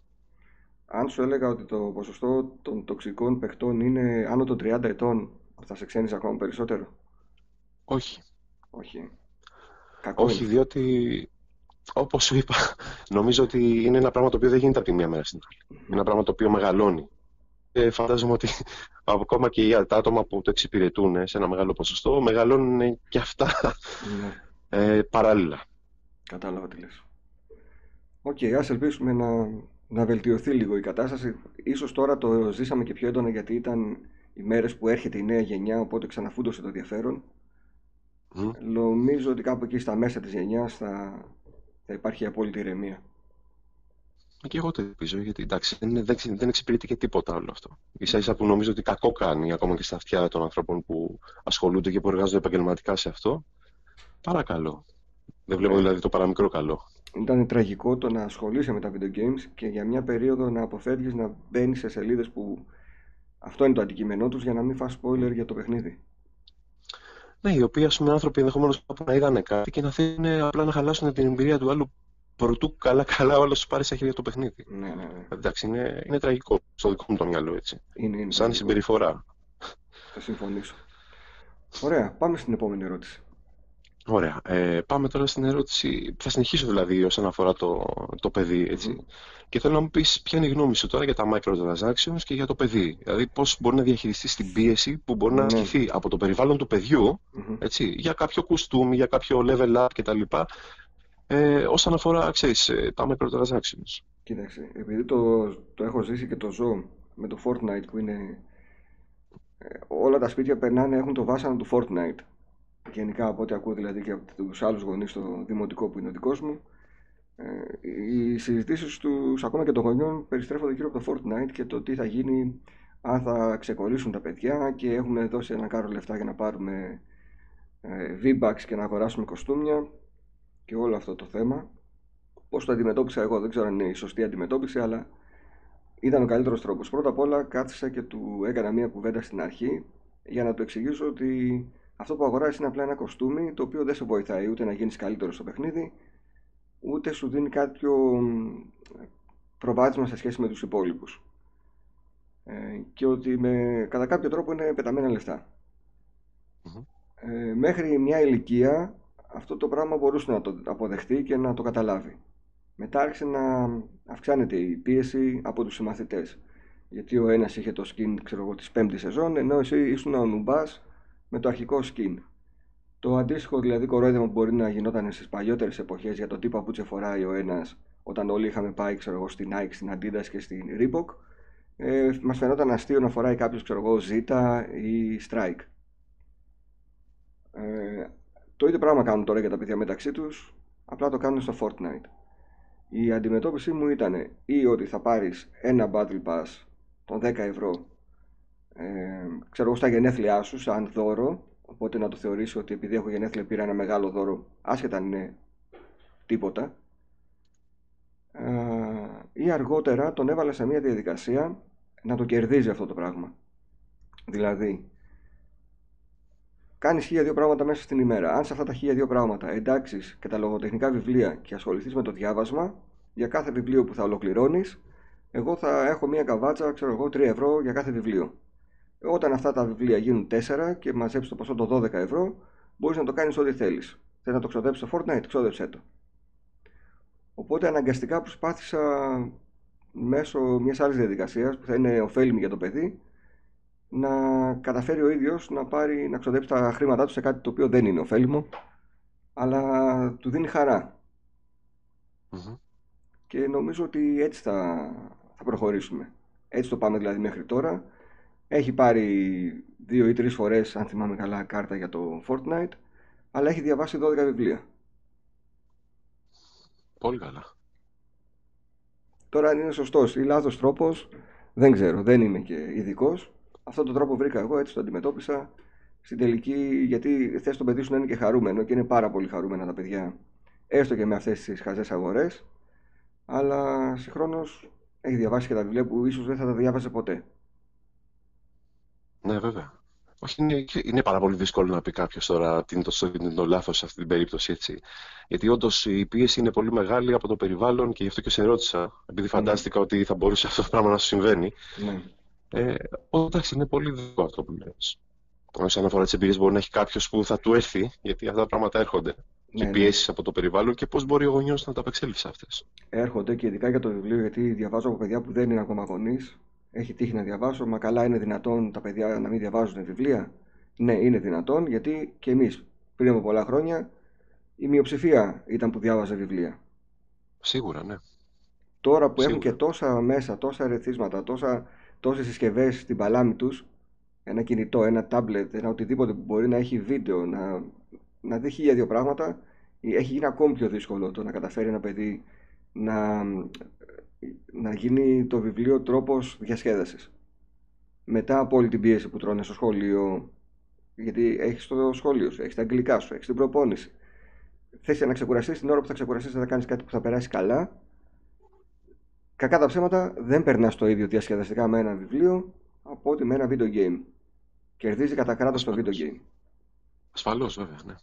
S1: αν σου έλεγα ότι το ποσοστό των τοξικών παιχτών είναι άνω των 30 ετών, θα σε ξένεις ακόμα περισσότερο;
S2: Όχι.
S1: Όχι.
S2: Κακό Όχι, διότι όπως σου είπα, νομίζω ότι είναι ένα πράγμα το οποίο δεν γίνεται από τη μία μέρα στην άλλη. Είναι ένα πράγμα το οποίο μεγαλώνει. Και φαντάζομαι ότι ακόμα και τα άτομα που το εξυπηρετούν σε ένα μεγάλο ποσοστό μεγαλώνουν και αυτά ναι. ε, παράλληλα.
S1: Κατάλαβα τι λες. OK, okay, ας ελπίσουμε να, να βελτιωθεί λίγο η κατάσταση. Ίσως τώρα το ζήσαμε και πιο έντονα γιατί ήταν οι μέρες που έρχεται η νέα γενιά, οπότε ξαναφούντωσε το ενδιαφέρον. Mm. Νομίζω ότι κάπου εκεί στα μέσα της γενιάς θα, θα υπάρχει απόλυτη ηρεμία.
S2: Και εγώ το ελπίζω, γιατί εντάξει, δεν, δεν, δεν εξυπηρετεί και τίποτα όλο αυτό. σα ίσα που νομίζω ότι κακό κάνει ακόμα και στα αυτιά των ανθρώπων που ασχολούνται και που εργάζονται επαγγελματικά σε αυτό. Παρακαλώ. Δεν βλέπω δηλαδή το παραμικρό καλό.
S1: Ήταν τραγικό το να ασχολείσαι με τα video games και για μια περίοδο να αποφεύγεις να μπαίνεις σε σελίδες που αυτό είναι το αντικείμενό τους για να μην φας spoiler για το παιχνίδι.
S2: Ναι, οι οποίοι ας πούμε άνθρωποι ενδεχομένως να είδανε κάτι και να θέλουν απλά να χαλάσουν την εμπειρία του άλλου προτού καλά-καλά όλο σου πάρει στα χέρια το παιχνίδι.
S1: Ναι, ναι, ναι.
S2: Εντάξει, είναι, είναι τραγικό στο δικό μου το μυαλό έτσι.
S1: Είναι, είναι,
S2: Σαν συμπεριφορά.
S1: Θα συμφωνήσω. Ωραία, πάμε στην επόμενη ερώτηση.
S2: Ωραία. Ε, πάμε τώρα στην ερώτηση. Θα συνεχίσω δηλαδή όσον αφορά το, το παιδί. Έτσι. Και θέλω να μου πεις ποια είναι η γνώμη σου τώρα για τα microtransactions και για το παιδί. Δηλαδή, πώς μπορεί να διαχειριστείς την πίεση που μπορεί να ναι. ασκηθεί από το περιβάλλον του παιδιου έτσι, για κάποιο κουστούμι, για κάποιο level up κτλ. Ε, όσον αφορά, ξέρεις, ε, τα microtransactions.
S1: Κοίταξε, επειδή το, το έχω ζήσει και το ζω με το Fortnite που είναι. Ε, όλα τα σπίτια περνάνε, έχουν το βάσανο του Fortnite γενικά από ό,τι ακούω δηλαδή και από τους άλλους γονείς στο δημοτικό που είναι ο δικός μου ε, οι συζητήσεις τους ακόμα και των γονιών περιστρέφονται γύρω από το Fortnite και το τι θα γίνει αν θα ξεκολλήσουν τα παιδιά και έχουμε δώσει ένα κάρο λεφτά για να πάρουμε ε, V-Bucks και να αγοράσουμε κοστούμια και όλο αυτό το θέμα Πώς το αντιμετώπισα εγώ, δεν ξέρω αν είναι η σωστή αντιμετώπιση, αλλά ήταν ο καλύτερος τρόπος. Πρώτα απ' όλα κάθισα και του έκανα μία κουβέντα στην αρχή για να του εξηγήσω ότι αυτό που αγοράζεις είναι απλά ένα κοστούμι το οποίο δεν σε βοηθάει ούτε να γίνεις καλύτερος στο παιχνίδι, ούτε σου δίνει κάποιο προβάδισμα σε σχέση με τους υπόλοιπους. Ε, και ότι με, κατά κάποιο τρόπο είναι πεταμένα Ε, μέχρι μια ηλικία αυτό το πράγμα μπορούσε να το αποδεχτεί και να το καταλάβει. Μετά άρχισε να αυξάνεται η πίεση από τους συμμαθητές. Γιατί ο ένας είχε το skin ξέρω εγώ, της πέμπτης σεζόν, ενώ εσύ ήσουν ο νουμπάς με το αρχικό skin. Το αντίστοιχο δηλαδή κορόιδεμα που μπορεί να γινόταν στις παλιότερες εποχές για το τι παπούτσε φοράει ο ένας όταν όλοι είχαμε πάει ξέρω εγώ, στην Nike, στην Adidas και στην Reebok, ε, μας φαινόταν αστείο να φοράει κάποιος ξέρω εγώ Zeta ή Strike. Ε, το ίδιο πράγμα κάνουν τώρα για τα παιδιά μεταξύ τους, απλά το κάνουν στο Fortnite. Η αντιμετώπιση μου ήταν ή ότι θα πάρεις ένα Battle Pass των 10 ευρώ ε, ξέρω εγώ στα γενέθλιά σου σαν δώρο οπότε να το θεωρήσω ότι επειδή έχω γενέθλια πήρα ένα μεγάλο δώρο άσχετα αν είναι τίποτα ε, ή αργότερα τον έβαλα σε μια διαδικασία να το κερδίζει αυτό το πράγμα δηλαδή Κάνεις χίλια δύο πράγματα μέσα στην ημέρα. Αν σε αυτά τα χίλια δύο πράγματα εντάξεις και τα λογοτεχνικά βιβλία και ασχοληθείς με το διάβασμα, για κάθε βιβλίο που θα ολοκληρώνεις, εγώ θα έχω μία καβάτσα, ξέρω εγώ, 3 ευρώ για κάθε βιβλίο. Όταν αυτά τα βιβλία γίνουν 4 και μαζέψεις το ποσό των 12 ευρώ, μπορείς να το κάνεις ό,τι θέλεις. Θες να το ξοδέψεις στο Fortnite, ξόδεψέ το. Οπότε αναγκαστικά προσπάθησα μέσω μιας άλλης διαδικασίας που θα είναι ωφέλιμη για το παιδί να καταφέρει ο ίδιος να, πάρει, να ξοδέψει τα χρήματά του σε κάτι το οποίο δεν είναι ωφέλιμο, αλλά του δίνει Και νομίζω ότι έτσι θα, θα προχωρήσουμε. Έτσι το πάμε δηλαδή μέχρι τώρα. Έχει πάρει δύο ή τρεις φορές, αν θυμάμαι καλά, κάρτα για το Fortnite, αλλά έχει διαβάσει 12 βιβλία.
S2: Πολύ καλά.
S1: Τώρα αν είναι σωστός ή λάθος τρόπος, δεν ξέρω, δεν είμαι και ειδικός. Αυτό τον τρόπο βρήκα εγώ, έτσι το αντιμετώπισα. Στην τελική, γιατί θες το παιδί σου να είναι και χαρούμενο και είναι πάρα πολύ χαρούμενα τα παιδιά, έστω και με αυτές τις χαζές αγορές, αλλά συγχρόνως έχει διαβάσει και τα βιβλία που ίσως δεν θα τα διάβαζε ποτέ.
S2: Ναι, βέβαια. Όχι, είναι, είναι πάρα πολύ δύσκολο να πει κάποιος τώρα τι είναι το σωστό και το λάθος σε αυτή την περίπτωση. Έτσι. Γιατί όντως η πίεση είναι πολύ μεγάλη από το περιβάλλον και γι' αυτό και σε ρώτησα, επειδή ναι. φαντάστηκα ότι θα μπορούσε αυτό το πράγμα να σου συμβαίνει. Ναι. Ε, εντάξει, είναι πολύ δύσκολο αυτό που λες. Όσον αφορά τις εμπειρίες, μπορεί να έχει κάποιος που θα του έρθει, γιατί αυτά τα πράγματα έρχονται. Ναι, και ναι. πιέσεις από το περιβάλλον και πώς μπορεί ο γονιός να τα απεξέλθει σε αυτές.
S1: Έρχονται και ειδικά για το βιβλίο, γιατί διαβάζω από παιδιά που δεν είναι ακόμα γονείς έχει τύχει να διαβάσω. Μα καλά, είναι δυνατόν τα παιδιά να μην διαβάζουν βιβλία. Ναι, είναι δυνατόν, γιατί και εμείς πριν από πολλά χρόνια η μειοψηφία ήταν που διάβαζε βιβλία.
S2: Σίγουρα, ναι.
S1: Τώρα που έχουν και τόσα μέσα, τόσα ερεθίσματα, τόσα, τόσες συσκευές στην παλάμη τους, ένα κινητό, ένα τάμπλετ, ένα οτιδήποτε που μπορεί να έχει βίντεο, να, να δει χίλια δύο πράγματα, έχει γίνει ακόμη πιο δύσκολο το να καταφέρει ένα παιδί να να γίνει το βιβλίο τρόπος διασκέδασης. Μετά από όλη την πίεση που τρώνε στο σχολείο, γιατί έχεις το σχολείο σου, έχεις τα αγγλικά σου, έχεις την προπόνηση. Θες να ξεκουραστείς, την ώρα που θα ξεκουραστείς θα κάνεις κάτι που θα περάσει καλά. Κακά τα ψέματα δεν περνάς το ίδιο διασκεδαστικά με ένα βιβλίο από ότι με ένα video game. Κερδίζει κατά κράτος το video game.
S2: Ασφαλώς βέβαια, ναι.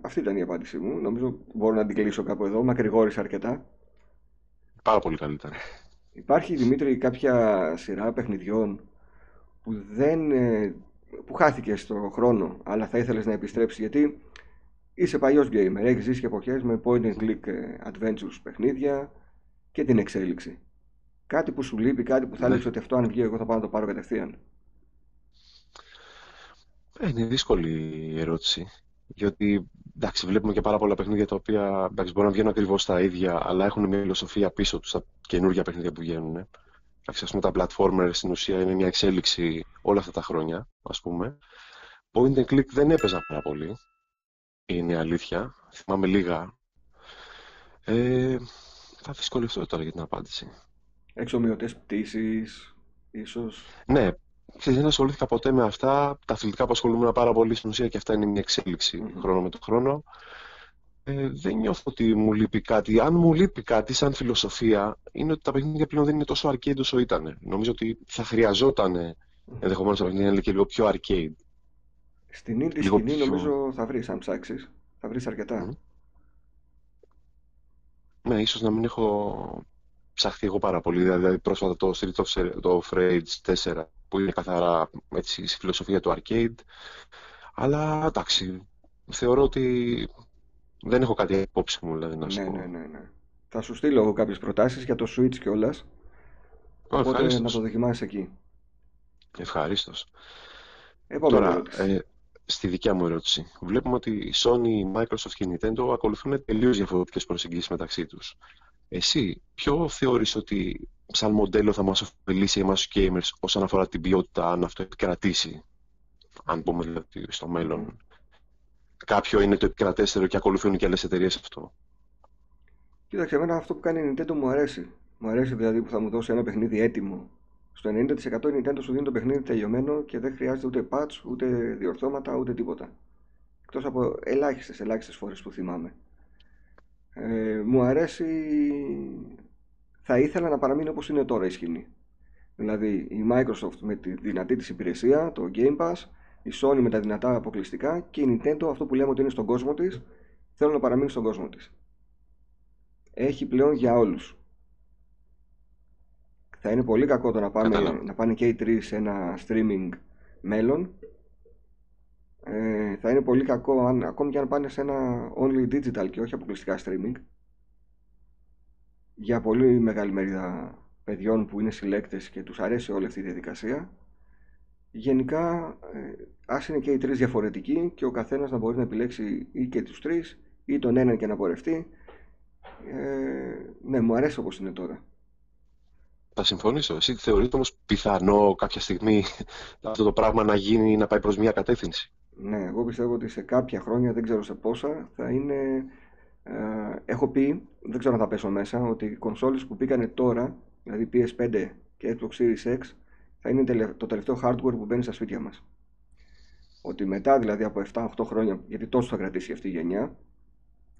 S1: Α, αυτή ήταν η απάντησή μου. Νομίζω μπορώ να την κλείσω κάπου εδώ. Μακρηγόρησα αρκετά.
S2: Πάρα πολύ καλύτερα.
S1: Υπάρχει, Δημήτρη, κάποια σειρά παιχνιδιών που, δεν, ε, που χάθηκε στο χρόνο, αλλά θα ήθελες να επιστρέψεις, γιατί είσαι παλιός gamer, έχεις ζήσει και εποχές με point and click ε, adventures παιχνίδια και την εξέλιξη. Κάτι που σου λείπει, κάτι που θα ναι. ότι αυτό αν βγει εγώ θα πάω να το πάρω κατευθείαν.
S2: Ε, είναι δύσκολη η ερώτηση. Γιατί εντάξει, βλέπουμε και πάρα πολλά παιχνίδια τα οποία εντάξει, μπορεί να βγαίνουν ακριβώς τα ίδια, αλλά έχουν μια φιλοσοφία πίσω τους στα καινούργια παιχνίδια που βγαίνουν. Εντάξει, ας πούμε, τα platformer στην ουσία είναι μια εξέλιξη όλα αυτά τα χρόνια, ας πούμε. Point and click δεν έπαιζα πάρα πολύ. Είναι αλήθεια. Θυμάμαι λίγα. Ε, θα δυσκολευτώ τώρα για την απάντηση.
S1: Εξομοιωτές πτήσεις, ίσως.
S2: Ναι, Ξέρεις, δεν ασχολήθηκα ποτέ με αυτά. Τα αθλητικά που ασχολούμαι πάρα πολύ στην ουσία και αυτά είναι μια εξέλιξη mm-hmm. χρόνο με τον χρόνο. Ε, δεν νιώθω ότι μου λείπει κάτι. Αν μου λείπει κάτι σαν φιλοσοφία, είναι ότι τα παιχνίδια πλέον δεν είναι τόσο arcade όσο ήταν. Νομίζω ότι θα χρειαζόταν mm-hmm. ενδεχομένως τα παιχνίδια να είναι και λίγο πιο arcade.
S1: Στην indie σκηνή πιο... νομίζω θα βρεις αν ψάξεις. Θα βρεις αρκετά. Mm-hmm.
S2: Ναι, ίσως να μην έχω ψαχθεί εγώ πάρα πολύ. Δηλαδή πρόσφατα το Street of το Rage 4 που είναι καθαρά έτσι, στη φιλοσοφία του arcade. Αλλά εντάξει, θεωρώ ότι δεν έχω κάτι υπόψη μου, δηλαδή να σου
S1: ναι, Ναι, ναι, ναι. Θα σου στείλω εγώ κάποιες προτάσεις για το Switch κιόλας. Οπότε να το δοκιμάσεις εκεί.
S2: Ευχαρίστως.
S1: Τώρα,
S2: ε, στη δικιά μου ερώτηση. Βλέπουμε ότι η Sony, η Microsoft και η Nintendo ακολουθούν τελείως διαφορετικές προσεγγίσεις μεταξύ τους. Εσύ, ποιο θεωρείς ότι σαν μοντέλο θα μας ωφελήσει εμάς τους gamers όσον αφορά την ποιότητα, αν αυτό επικρατήσει, αν πούμε δηλαδή στο μέλλον. Κάποιο είναι το επικρατέστερο και ακολουθούν και άλλες εταιρείες αυτό.
S1: Κοίταξε, εμένα αυτό που κάνει η Nintendo μου αρέσει. Μου αρέσει δηλαδή που θα μου δώσει ένα παιχνίδι έτοιμο. Στο 90% η Nintendo σου δίνει το παιχνίδι τελειωμένο και δεν χρειάζεται ούτε patch, ούτε διορθώματα, ούτε τίποτα. Εκτός από ελάχιστες, ελάχιστες φορές που θυμάμαι. Ε, μου αρέσει θα ήθελα να παραμείνει όπως είναι τώρα η σκηνή. Δηλαδή η Microsoft με τη δυνατή της υπηρεσία, το Game Pass, η Sony με τα δυνατά αποκλειστικά και η Nintendo αυτό που λέμε ότι είναι στον κόσμο της, θέλω να παραμείνει στον κόσμο της. Έχει πλέον για όλους. Θα είναι πολύ κακό το να, πάμε, να πάνε και οι τρεις σε ένα streaming μέλλον. Ε, θα είναι πολύ κακό αν, ακόμη και αν πάνε σε ένα only digital και όχι αποκλειστικά streaming για πολύ μεγάλη μερίδα παιδιών που είναι συλλέκτες και τους αρέσει όλη αυτή η διαδικασία. Γενικά, ε, ας είναι και οι τρεις διαφορετικοί και ο καθένας να μπορεί να επιλέξει ή και τους τρεις ή τον έναν και να πορευτεί. Ε, ναι, μου αρέσει όπως είναι τώρα.
S2: Θα συμφωνήσω. Εσύ θεωρείς όμως πιθανό κάποια στιγμή αυτό το πράγμα να γίνει να πάει προς μια κατεύθυνση;
S1: Ναι, εγώ πιστεύω ότι σε κάποια χρόνια, δεν ξέρω σε πόσα, θα είναι ε, έχω πει, δεν ξέρω αν θα πέσω μέσα, ότι οι κονσόλες που πήγανε τώρα, δηλαδή PS5 και Xbox Series X, θα είναι το τελευταίο hardware που μπαίνει στα σπίτια μας. Ότι μετά δηλαδή από 7-8 χρόνια, γιατί τόσο θα κρατήσει αυτή η γενιά,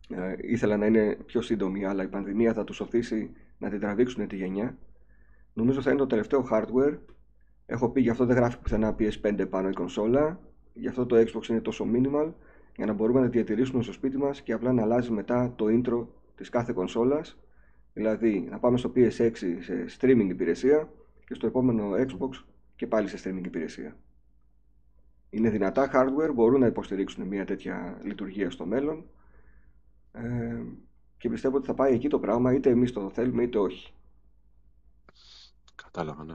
S1: ε, ήθελα να είναι πιο σύντομη, αλλά η πανδημία θα τους οθήσει να την τραβήξουν τη γενιά. Νομίζω θα είναι το τελευταίο hardware Έχω πει γι' αυτό δεν γράφει πουθενά PS5 πάνω η κονσόλα. Γι' αυτό το Xbox είναι τόσο minimal για να μπορούμε να διατηρήσουμε στο σπίτι μας και απλά να αλλάζει μετά το intro της κάθε κονσόλας. Δηλαδή να πάμε στο PS6 σε streaming υπηρεσία και στο επόμενο Xbox και πάλι σε streaming υπηρεσία. Είναι δυνατά hardware, μπορούν να υποστηρίξουν μια τέτοια λειτουργία στο μέλλον ε, και πιστεύω ότι θα πάει εκεί το πράγμα είτε εμείς το θέλουμε είτε όχι.
S2: Κατάλαβα, ναι.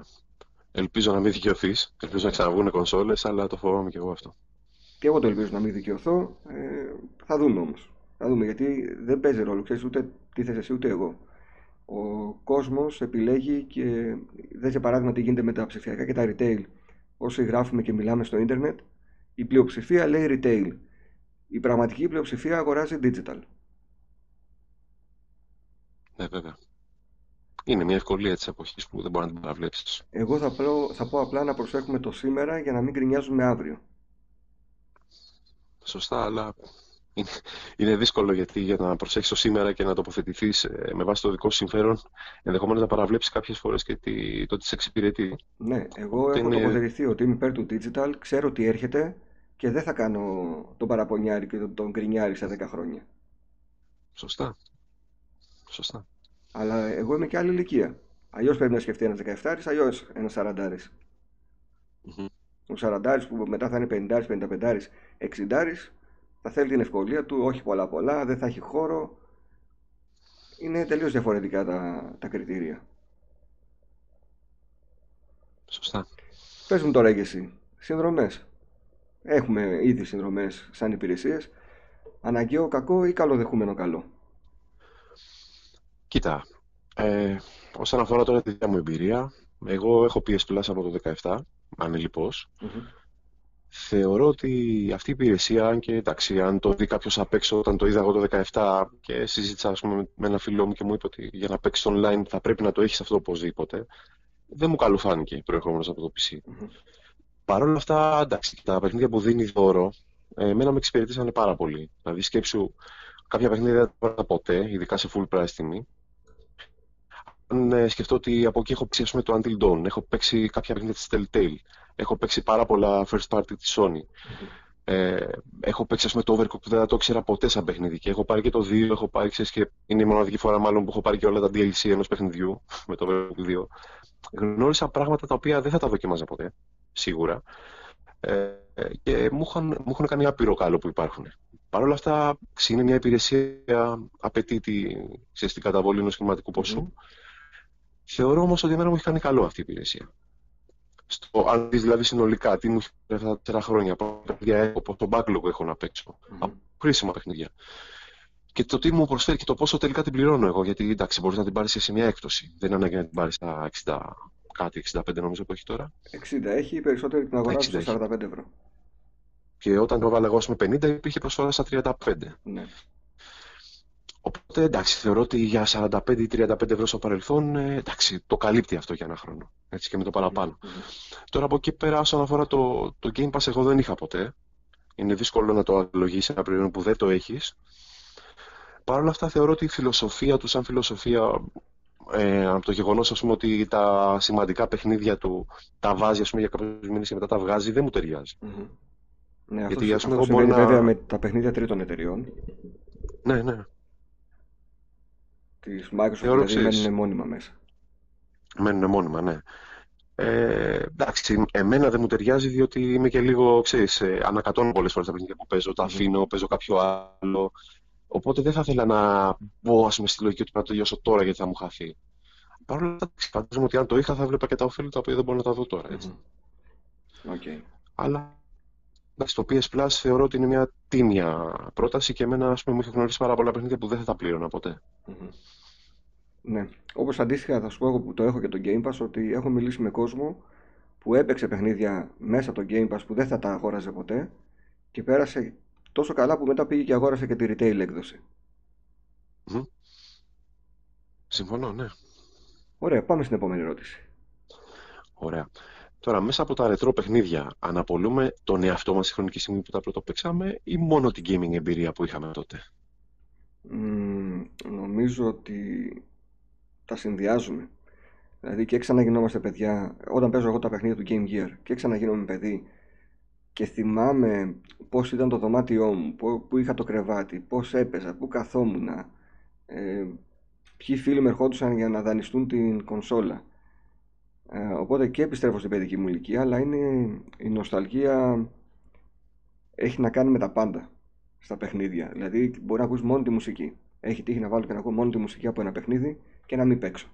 S2: Ελπίζω να μην δικαιωθείς. Ελπίζω να ξαναβγούν κονσόλες, αλλά το φοβάμαι και εγώ αυτό.
S1: Και εγώ το ελπίζω να μην δικαιωθώ. Ε, θα δούμε όμως. Θα δούμε γιατί δεν παίζει ρόλο. Ξέρεις ούτε τι θες εσύ ούτε εγώ. Ο κόσμος επιλέγει και δεν σε παράδειγμα τι γίνεται με τα ψηφιακά και τα retail. Όσοι γράφουμε και μιλάμε στο ίντερνετ, η πλειοψηφία λέει retail. Η πραγματική πλειοψηφία αγοράζει digital.
S2: Ναι, βέβαια. Είναι μια ευκολία της εποχής που δεν μπορεί να την παραβλέψεις.
S1: Εγώ θα, πω, θα πω απλά να προσέχουμε το σήμερα για να μην γκρινιάζουμε αύριο.
S2: Σωστά, αλλά είναι, είναι δύσκολο γιατί για να προσέξεις το σήμερα και να τοποθετηθείς ε, με βάση το δικό σου συμφέρον, ενδεχομένως να παραβλέψεις κάποιες φορές και τι, το τι σε εξυπηρετεί.
S1: Ναι, εγώ έχω είναι... τοποθετηθεί ότι είμαι υπέρ του digital, ξέρω τι έρχεται και δεν θα κάνω τον παραπονιάρι και τον γκρινιάρι σε 10 χρόνια.
S2: Σωστά. Σωστά.
S1: Αλλά εγώ είμαι και άλλη ηλικία. Αλλιώς πρέπει να σκεφτεί ένας 17, αλλιώς ένας 40. Mm-hmm. Ο 40 που μετά θα είναι 50, 55, 60, θα θέλει την ευκολία του, όχι πολλά πολλά, δεν θα έχει χώρο. Είναι τελείως διαφορετικά τα, τα κριτήρια.
S2: Σωστά.
S1: Πες μου τώρα και εσύ, συνδρομές. Έχουμε ήδη συνδρομές σαν υπηρεσίες. Αναγκαίο κακό ή καλοδεχούμενο καλό;
S2: Κοίτα, ε, όσον αφορά τώρα τη δική μου εμπειρία, εγώ έχω PS Plus από το 17, ανελιπώς. Θεωρώ ότι αυτή η υπηρεσία, αν και εντάξει, αν το δει κάποιος απ' έξω όταν το είδα εγώ το 17 και συζήτησα ας πούμε, με ένα φίλο μου και μου είπε ότι για να παίξεις online θα πρέπει να το έχεις αυτό οπωσδήποτε, δεν μου καλουφάνηκε προερχόμενος από το PC. mm Παρ' όλα αυτά, εντάξει, τα παιχνίδια που δίνει δώρο, ε, εμένα με εξυπηρετήσανε πάρα πολύ. Δηλαδή, σκέψου, κάποια παιχνίδια δεν τα ποτέ, ειδικά σε full price τιμή αν ε, σκεφτώ ότι από εκεί έχω παίξει πούμε, το Until Dawn, έχω παίξει κάποια παιχνίδια της Telltale, έχω παίξει πάρα πολλά first party της Sony. Ε, έχω παίξει πούμε, το Overcooked που δεν το ήξερα ποτέ σαν παιχνίδι και έχω πάρει και το 2, έχω πάρει ξέρεις, και είναι η μοναδική φορά μάλλον που έχω πάρει και όλα τα DLC ενός παιχνιδιού με το Overcooked 2. Γνώρισα πράγματα τα οποία δεν θα τα δοκιμάζα ποτέ, σίγουρα. Ε, και μου έχουν, μου έχουν κάνει άπειρο καλό που υπάρχουν. Παρ' όλα αυτά, είναι μια υπηρεσία απαιτεί τη, την καταβολή ενός χρηματικού ποσού. Θεωρώ όμως ότι εμένα μου έχει κάνει καλό αυτή η υπηρεσία. Στο, αν δεις δηλαδή συνολικά τι μου έχει φέρει αυτά τα τέσσερα χρόνια, από το backlog που έχω να παίξω, mm-hmm. από χρήσιμα παιχνίδια. Και το τι μου προσφέρει και το πόσο τελικά την πληρώνω εγώ. Γιατί εντάξει, μπορείς να την πάρεις σε μια έκπτωση. Δεν είναι ανάγκη να την πάρεις στα 60, κάτι, 65 νομίζω που έχει τώρα.
S1: 60 έχει, περισσότερη την αγοράζει στα 45 ευρώ.
S2: Και όταν το έβαλα εγώ με 50 υπήρχε προσφορά στα 35.
S1: Ναι.
S2: Οπότε εντάξει, θεωρώ ότι για 45 ή 35 ευρώ στο παρελθόν ε, εντάξει, το καλύπτει αυτό για ένα χρόνο. Έτσι και με το παραπάνω. Mm-hmm. Τώρα από εκεί πέρα, όσον αφορά το, το Game Pass, εγώ δεν είχα ποτέ. Είναι δύσκολο να το αλογίσει ένα προϊόν που δεν το έχεις. Παρ' όλα αυτά, θεωρώ ότι η φιλοσοφία του, σαν φιλοσοφία, ε, από το γεγονός ότι τα σημαντικά παιχνίδια του τα βάζει ας πούμε, για κάποιους μήνες και μετά τα βγάζει, δεν μου ταιριάζει.
S1: Mm-hmm. Ναι, Γιατί αυτό, αυτό συμβαίνει να... βέβαια με τα παιχνίδια τρίτων εταιριών.
S2: Ναι, ναι.
S1: Της Microsoft δηλαδή μένουν μόνιμα μέσα.
S2: Μένουν μόνιμα, ναι. Ε, εντάξει, εμένα δεν μου ταιριάζει διότι είμαι και λίγο, ξέρεις, ε, ανακατώνω πολλές φορές τα παιχνίδια που παίζω, τα αφήνω, παίζω κάποιο άλλο. Οπότε δεν θα ήθελα να μπω ας πούμε, στη λογική ότι πρέπει να το τελειώσω τώρα γιατί θα μου χαθεί. Παρ' όλα αυτά, φαντάζομαι ότι αν το είχα θα βλέπα και τα ωφέλη τα οποία δεν μπορώ να τα δω τώρα. Έτσι.
S1: Okay.
S2: Αλλά Εντάξει, το PS Plus θεωρώ ότι είναι μια τίμια πρόταση και εμένα ας πούμε, μου έχει γνωρίσει πάρα πολλά παιχνίδια που δεν θα τα πλήρωνα ποτέ.
S1: Mm-hmm. Ναι. Όπως αντίστοιχα θα σου πω εγώ που το έχω και το Game Pass ότι έχω μιλήσει με κόσμο που έπαιξε παιχνίδια μέσα από το Game Pass που δεν θα τα αγόραζε ποτέ και πέρασε τόσο καλά που μετά πήγε και αγόρασε και τη retail έκδοση.
S2: Mm. Συμφωνώ, ναι.
S1: Ωραία, πάμε στην επόμενη ερώτηση.
S2: Ωραία. Τώρα, μέσα από τα ρετρό παιχνίδια, αναπολούμε τον εαυτό μας στη χρονική στιγμή που τα πρώτα παίξαμε ή μόνο την gaming εμπειρία που είχαμε τότε;
S1: νομίζω ότι τα συνδυάζουμε. Δηλαδή και ξαναγινόμαστε παιδιά, όταν παίζω εγώ τα παιχνίδια του Game Gear και ξαναγίνομαι παιδί και θυμάμαι πώς ήταν το δωμάτιό μου, που είχα το κρεβάτι, πώς έπαιζα, πού καθόμουν, ε, ποιοι φίλοι με ερχόντουσαν για να δανειστούν την κονσόλα. Ε, οπότε και επιστρέφω στην παιδική μου ηλικία, αλλά είναι η νοσταλγία έχει να κάνει με τα πάντα στα παιχνίδια. Δηλαδή μπορεί να ακούς μόνο τη μουσική. Έχει τύχει να βάλω και να ακούω μόνο τη μουσική από ένα παιχνίδι και να μην παίξω.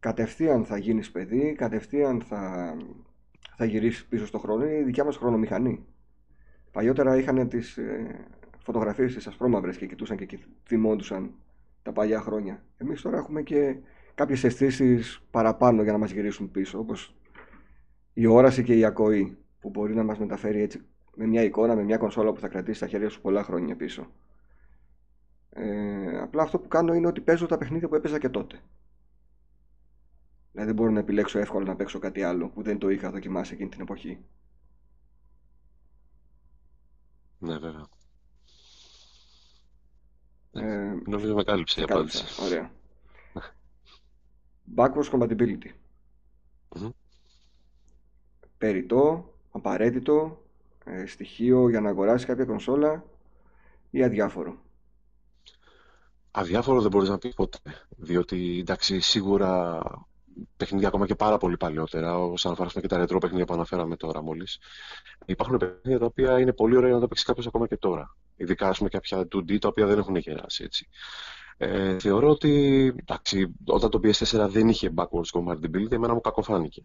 S1: Κατευθείαν θα γίνεις παιδί, κατευθείαν θα, θα γυρίσεις πίσω στο χρόνο. Είναι η δικιά μας χρονομηχανή. Παλιότερα είχαν τις ε, φωτογραφίες τις ασπρόμαυρες και κοιτούσαν και θυμόντουσαν τα παλιά χρόνια. Εμείς τώρα έχουμε και κάποιες αισθήσεις παραπάνω για να μας γυρίσουν πίσω, όπως η όραση και η ακοή, που μπορεί να μας μεταφέρει έτσι με μια εικόνα, με μια κονσόλα που θα κρατήσει στα χέρια σου πολλά χρόνια πίσω. Ε, απλά αυτό που κάνω είναι ότι παίζω τα παιχνίδια που έπαιζα και τότε. Δηλαδή δεν μπορώ να επιλέξω εύκολα να παίξω κάτι άλλο που δεν το είχα δοκιμάσει εκείνη την εποχή.
S2: Ναι, βέβαια. Ε, Νομίζω με κάλυψε η απάντηση.
S1: Ωραία. Backwards compatibility. mm Περιτό, απαραίτητο, ε, στοιχείο για να αγοράσει κάποια κονσόλα ή αδιάφορο.
S2: Αδιάφορο δεν μπορείς να πεις ποτέ, διότι εντάξει σίγουρα παιχνίδια ακόμα και πάρα πολύ παλιότερα, όσον αφορά και τα ρετρό παιχνίδια που αναφέραμε τώρα μόλις. Υπάρχουν παιχνίδια τα οποία είναι πολύ ωραία να τα παίξεις κάποιος ακόμα και τώρα. Ειδικά πούμε, κάποια 2D τα οποία δεν έχουν γεράσει έτσι. Ε, θεωρώ ότι εντάξει, όταν το PS4 δεν είχε backwards compatibility, εμένα μου κακοφάνηκε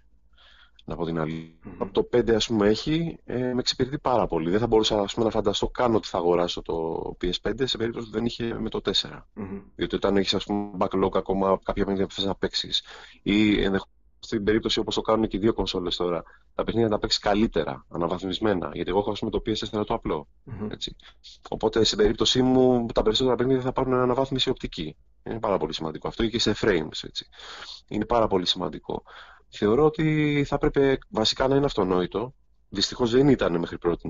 S2: να πω την άλλη. Mm-hmm. Από το 5 ας πούμε έχει, ε, με εξυπηρετεί πάρα πολύ. Δεν θα μπορούσα ας πούμε, να φανταστώ καν ότι θα αγοράσω το PS5 σε περίπτωση που δεν είχε με το 4. Mm-hmm. Διότι όταν έχεις ας πούμε backlog ακόμα κάποια παιχνίδια που θες να παίξεις ή ενδεχομένως στην περίπτωση όπως το κάνουν και οι δύο κονσόλες τώρα, τα παιχνίδια να τα παίξεις καλύτερα, αναβαθμισμένα. Γιατί εγώ έχω ας πούμε, το PS4 το απλό. Mm-hmm. Έτσι. Οπότε στην περίπτωσή μου τα περισσότερα παιχνίδια θα πάρουν αναβάθμιση οπτική. Είναι πάρα πολύ σημαντικό. Αυτό και σε frames. Έτσι. Είναι πάρα πολύ σημαντικό θεωρώ ότι θα έπρεπε βασικά να είναι αυτονόητο. Δυστυχώς δεν ήταν μέχρι πρώτη.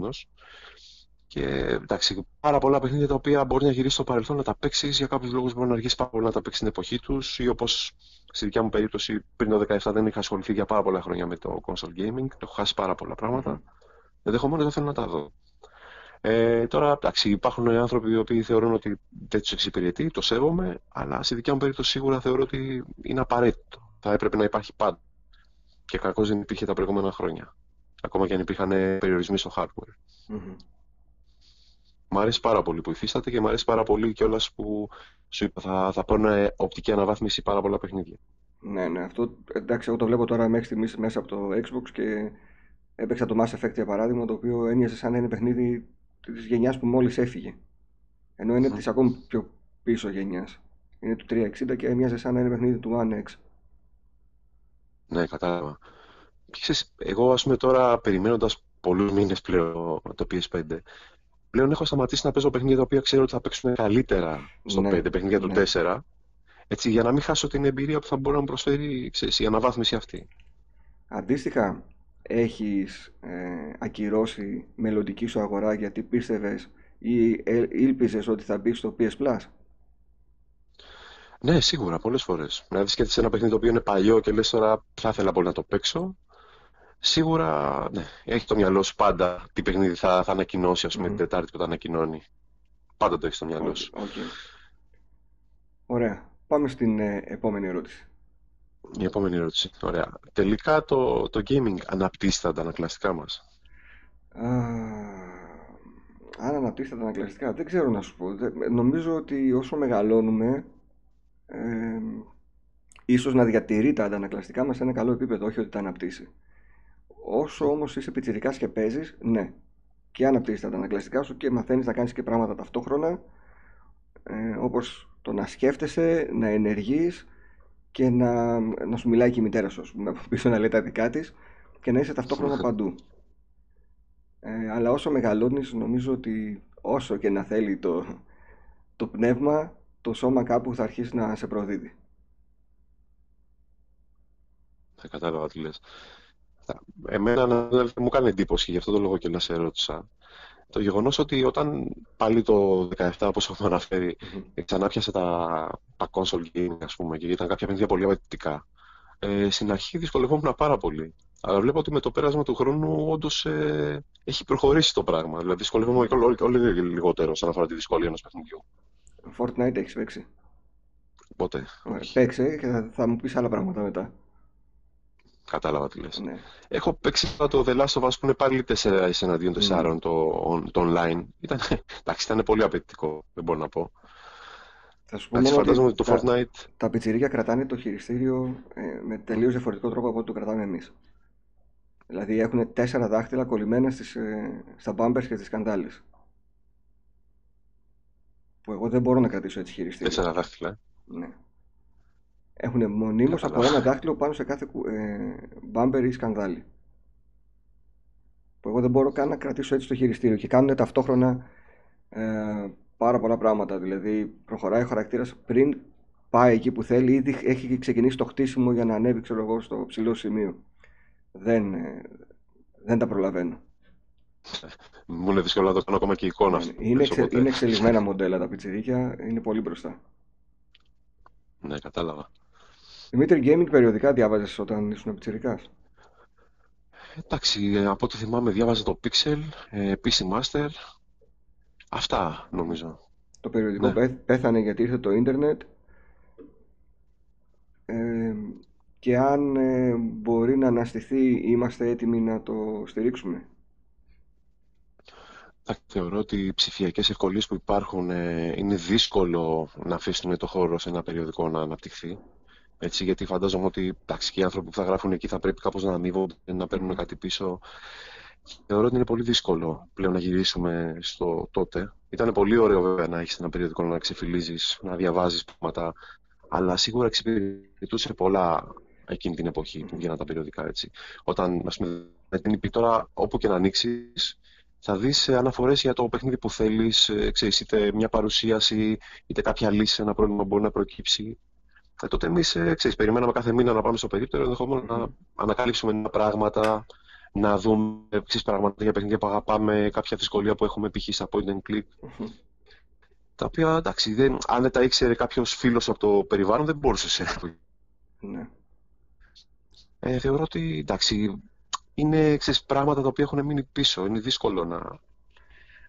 S2: Και εντάξει, πάρα πολλά παιχνίδια τα οποία μπορεί να γυρίσει στο παρελθόν να τα παίξεις για κάποιους λόγους μπορεί να αργήσει πάρα πολύ να τα παίξεις στην εποχή τους ή όπως στη δικιά μου περίπτωση πριν το 2017 δεν είχα ασχοληθεί για πάρα πολλά χρόνια με το console gaming. Έχω χάσει πάρα πολλά πράγματα. Mm. Ενδεχομένω δεν θέλω να τα δω. Ε, τώρα, εντάξει, υπάρχουν άνθρωποι οι οποίοι θεωρούν ότι δεν τους εξυπηρετεί, το σέβομαι, αλλά στη δικιά μου περίπτωση σίγουρα θεωρώ ότι είναι απαραίτητο. Θα έπρεπε να υπάρχει πάντα και κακώς δεν υπήρχε τα προηγούμενα χρόνια. Ακόμα και αν υπήρχαν περιορισμοί στο hardware. Mm-hmm. Μ' αρέσει πάρα πολύ που υφίσταται και μ' αρέσει πάρα πολύ κιόλας που σου είπα θα, θα παίρνω οπτική αναβάθμιση πάρα πολλά παιχνίδια.
S1: Ναι, ναι. Αυτό εντάξει, εγώ το βλέπω τώρα μέχρι στιγμής μέσα από το Xbox και έπαιξα το Mass Effect για παράδειγμα, το οποίο έμοιαζε σαν να είναι παιχνίδι της γενιάς που μόλις έφυγε. Ενώ είναι mm. της ακόμη πιο πίσω γενιάς. Είναι του 360 και έμοιαζε σαν να είναι παιχνίδι του One X.
S2: Ναι, κατάλαβα. Ξέρεις, εγώ ας πούμε τώρα περιμένοντας πολλούς μήνες πλέον το PS5 πλέον έχω σταματήσει να παίζω παιχνίδια τα οποία ξέρω ότι θα παίξουν καλύτερα στο ναι, 5, παιχνίδια του 4 ναι. έτσι, για να μην χάσω την εμπειρία που θα μπορεί να μου προσφέρει ξέρεις, η αναβάθμιση αυτή.
S1: Αντίστοιχα, έχεις ε, ακυρώσει μελλοντική σου αγορά γιατί πίστευες ή ε, ήλπιζες ότι θα μπεις στο PS Plus;
S2: Ναι, σίγουρα, πολλές φορές. Δηλαδή, σκέφτεσαι ένα παιχνίδι το οποίο είναι παλιό και λες τώρα θα ήθελα πολύ να το παίξω. Σίγουρα ναι, έχει το μυαλό σου πάντα τι παιχνίδι θα, θα ανακοινώσει, ας πούμε, mm-hmm. την Τετάρτη που θα ανακοινώνει. Πάντα το έχεις στο μυαλό σου. Okay.
S1: Ωραία. Πάμε στην ε, επόμενη ερώτηση.
S2: Η επόμενη ερώτηση. Ωραία. Τελικά το, το gaming αναπτύσσει τα αντανακλαστικά μα.
S1: αν αναπτύσσει τα αντανακλαστικά, δεν ξέρω να σου πω. Νομίζω ότι όσο μεγαλώνουμε ε, ίσως να διατηρεί τα αντανακλαστικά μας σε ένα καλό επίπεδο, όχι ότι τα αναπτύσσει. Όσο όμως είσαι πιτσιρικάς και παίζεις, ναι, και αναπτύσσεις τα αντανακλαστικά σου και μαθαίνεις να κάνεις και πράγματα ταυτόχρονα, ε, όπως το να σκέφτεσαι, να ενεργείς και να, να σου μιλάει και η μητέρα σου, πούμε, από πίσω να λέει τα δικά της και να είσαι ταυτόχρονα παντού. Ε, αλλά όσο μεγαλώνεις νομίζω ότι όσο και να θέλει το, το πνεύμα το σώμα κάπου θα αρχίσει να σε προδίδει.
S2: Θα κατάλαβα τι λες. Εμένα μου κάνει εντύπωση, γι' αυτό το λόγο και να σε ρώτησα. Το γεγονός ότι όταν πάλι το 17, όπως έχουμε αναφέρει, mm-hmm. ξανά πιάσε τα, τα console gaming, ας πούμε, και ήταν κάποια παιχνίδια πολύ απαιτητικά. ε, στην αρχή δυσκολευόμουν πάρα πολύ. Αλλά βλέπω ότι με το πέρασμα του χρόνου όντως ε, έχει προχωρήσει το πράγμα. Δηλαδή δυσκολεύομαι όλο, όλο, λιγότερο όσον αφορά τη δυσκολία ενός παιχνιδιού.
S1: Fortnite έχεις παίξει;
S2: Πότε.
S1: Παίξε και θα, θα μου πεις άλλα πράγματα μετά.
S2: Κατάλαβα τι λες. Ναι. Έχω παίξει το The Last of Us που είναι πάλι 4 εναντίον 4 mm. το, το online. Ήταν, εντάξει, ήταν πολύ απαιτητικό, δεν μπορώ να πω.
S1: Θα σου πω εντάξει, φαντάζομαι ότι το τα, Fortnite... Τα πιτσιρίκια κρατάνε το χειριστήριο ε, με τελείως διαφορετικό τρόπο από ό,τι το κρατάμε εμείς. Δηλαδή έχουν τέσσερα δάχτυλα κολλημένα στις, ε, στα bumpers και στις σκαντάλες. Που εγώ δεν μπορώ να κρατήσω έτσι χειριστήριο.
S2: Τέσσερα δάχτυλα.
S1: Ναι. Έχουν μονίμως από ένα δάχτυλο πάνω σε κάθε ε, μπάμπερ ή σκανδάλι. Που εγώ δεν μπορώ καν να κρατήσω έτσι το χειριστήριο και κάνουν ταυτόχρονα ε, πάρα πολλά πράγματα. Δηλαδή, προχωράει ο χαρακτήρας πριν πάει εκεί που θέλει, ήδη έχει ξεκινήσει το χτίσιμο για να ανέβει ξέρω εγώ, στο ψηλό σημείο. Δεν, ε, δεν τα προλαβαίνω.
S2: Μου είναι δύσκολο να το κάνω ακόμα και εικόνα.
S1: Είναι, είναι, εξε, είναι εξελιγμένα μοντέλα τα πιτσιρίκια, είναι πολύ μπροστά.
S2: Ναι, κατάλαβα.
S1: Δημήτρη, gaming περιοδικά διάβαζες όταν ήσουν πιτσιρικάς;
S2: Εντάξει, από ό,τι θυμάμαι διάβαζα το Pixel, ε, PC Master. Αυτά νομίζω.
S1: Το περιοδικό ναι. πέθανε γιατί ήρθε το ίντερνετ. Ε, και αν ε, μπορεί να αναστηθεί, είμαστε έτοιμοι να το στηρίξουμε;
S2: Θεωρώ ότι οι ψηφιακές ευκολίες που υπάρχουν είναι δύσκολο να αφήσουν το χώρο σε ένα περιοδικό να αναπτυχθεί. Έτσι, γιατί φαντάζομαι ότι εντάξει, και οι άνθρωποι που θα γράφουν εκεί θα πρέπει κάπως να αμείβονται, να παίρνουν κάτι πίσω. Θεωρώ ότι είναι πολύ δύσκολο πλέον να γυρίσουμε στο τότε. Ήταν πολύ ωραίο βέβαια να έχεις ένα περιοδικό να ξεφυλίζεις, να διαβάζεις πράγματα, αλλά σίγουρα εξυπηρετούσε πολλά εκείνη την εποχή που βγαίναν τα περιοδικά. Έτσι. Όταν, ας πούμε, με την IP τώρα, όπου και να ανοίξεις, θα δεις αναφορές για το παιχνίδι που θέλεις, ε, είτε μια παρουσίαση, είτε κάποια λύση σε ένα πρόβλημα που μπορεί να προκύψει. Ε, τότε εμείς περιμέναμε κάθε μήνα να πάμε στο περίπτερο, ενδεχομένω να ανακαλύψουμε νέα πράγματα, να δούμε ξέρεις, πράγματα για παιχνίδια που αγαπάμε, κάποια δυσκολία που έχουμε π.χ. στα point and click. Τα οποία εντάξει, δεν, αν δεν τα ήξερε κάποιος φίλος από το περιβάλλον, δεν μπορούσε να ναι. ε, θεωρώ ότι εντάξει, είναι ξέρεις, πράγματα τα οποία έχουν μείνει πίσω. Είναι δύσκολο να,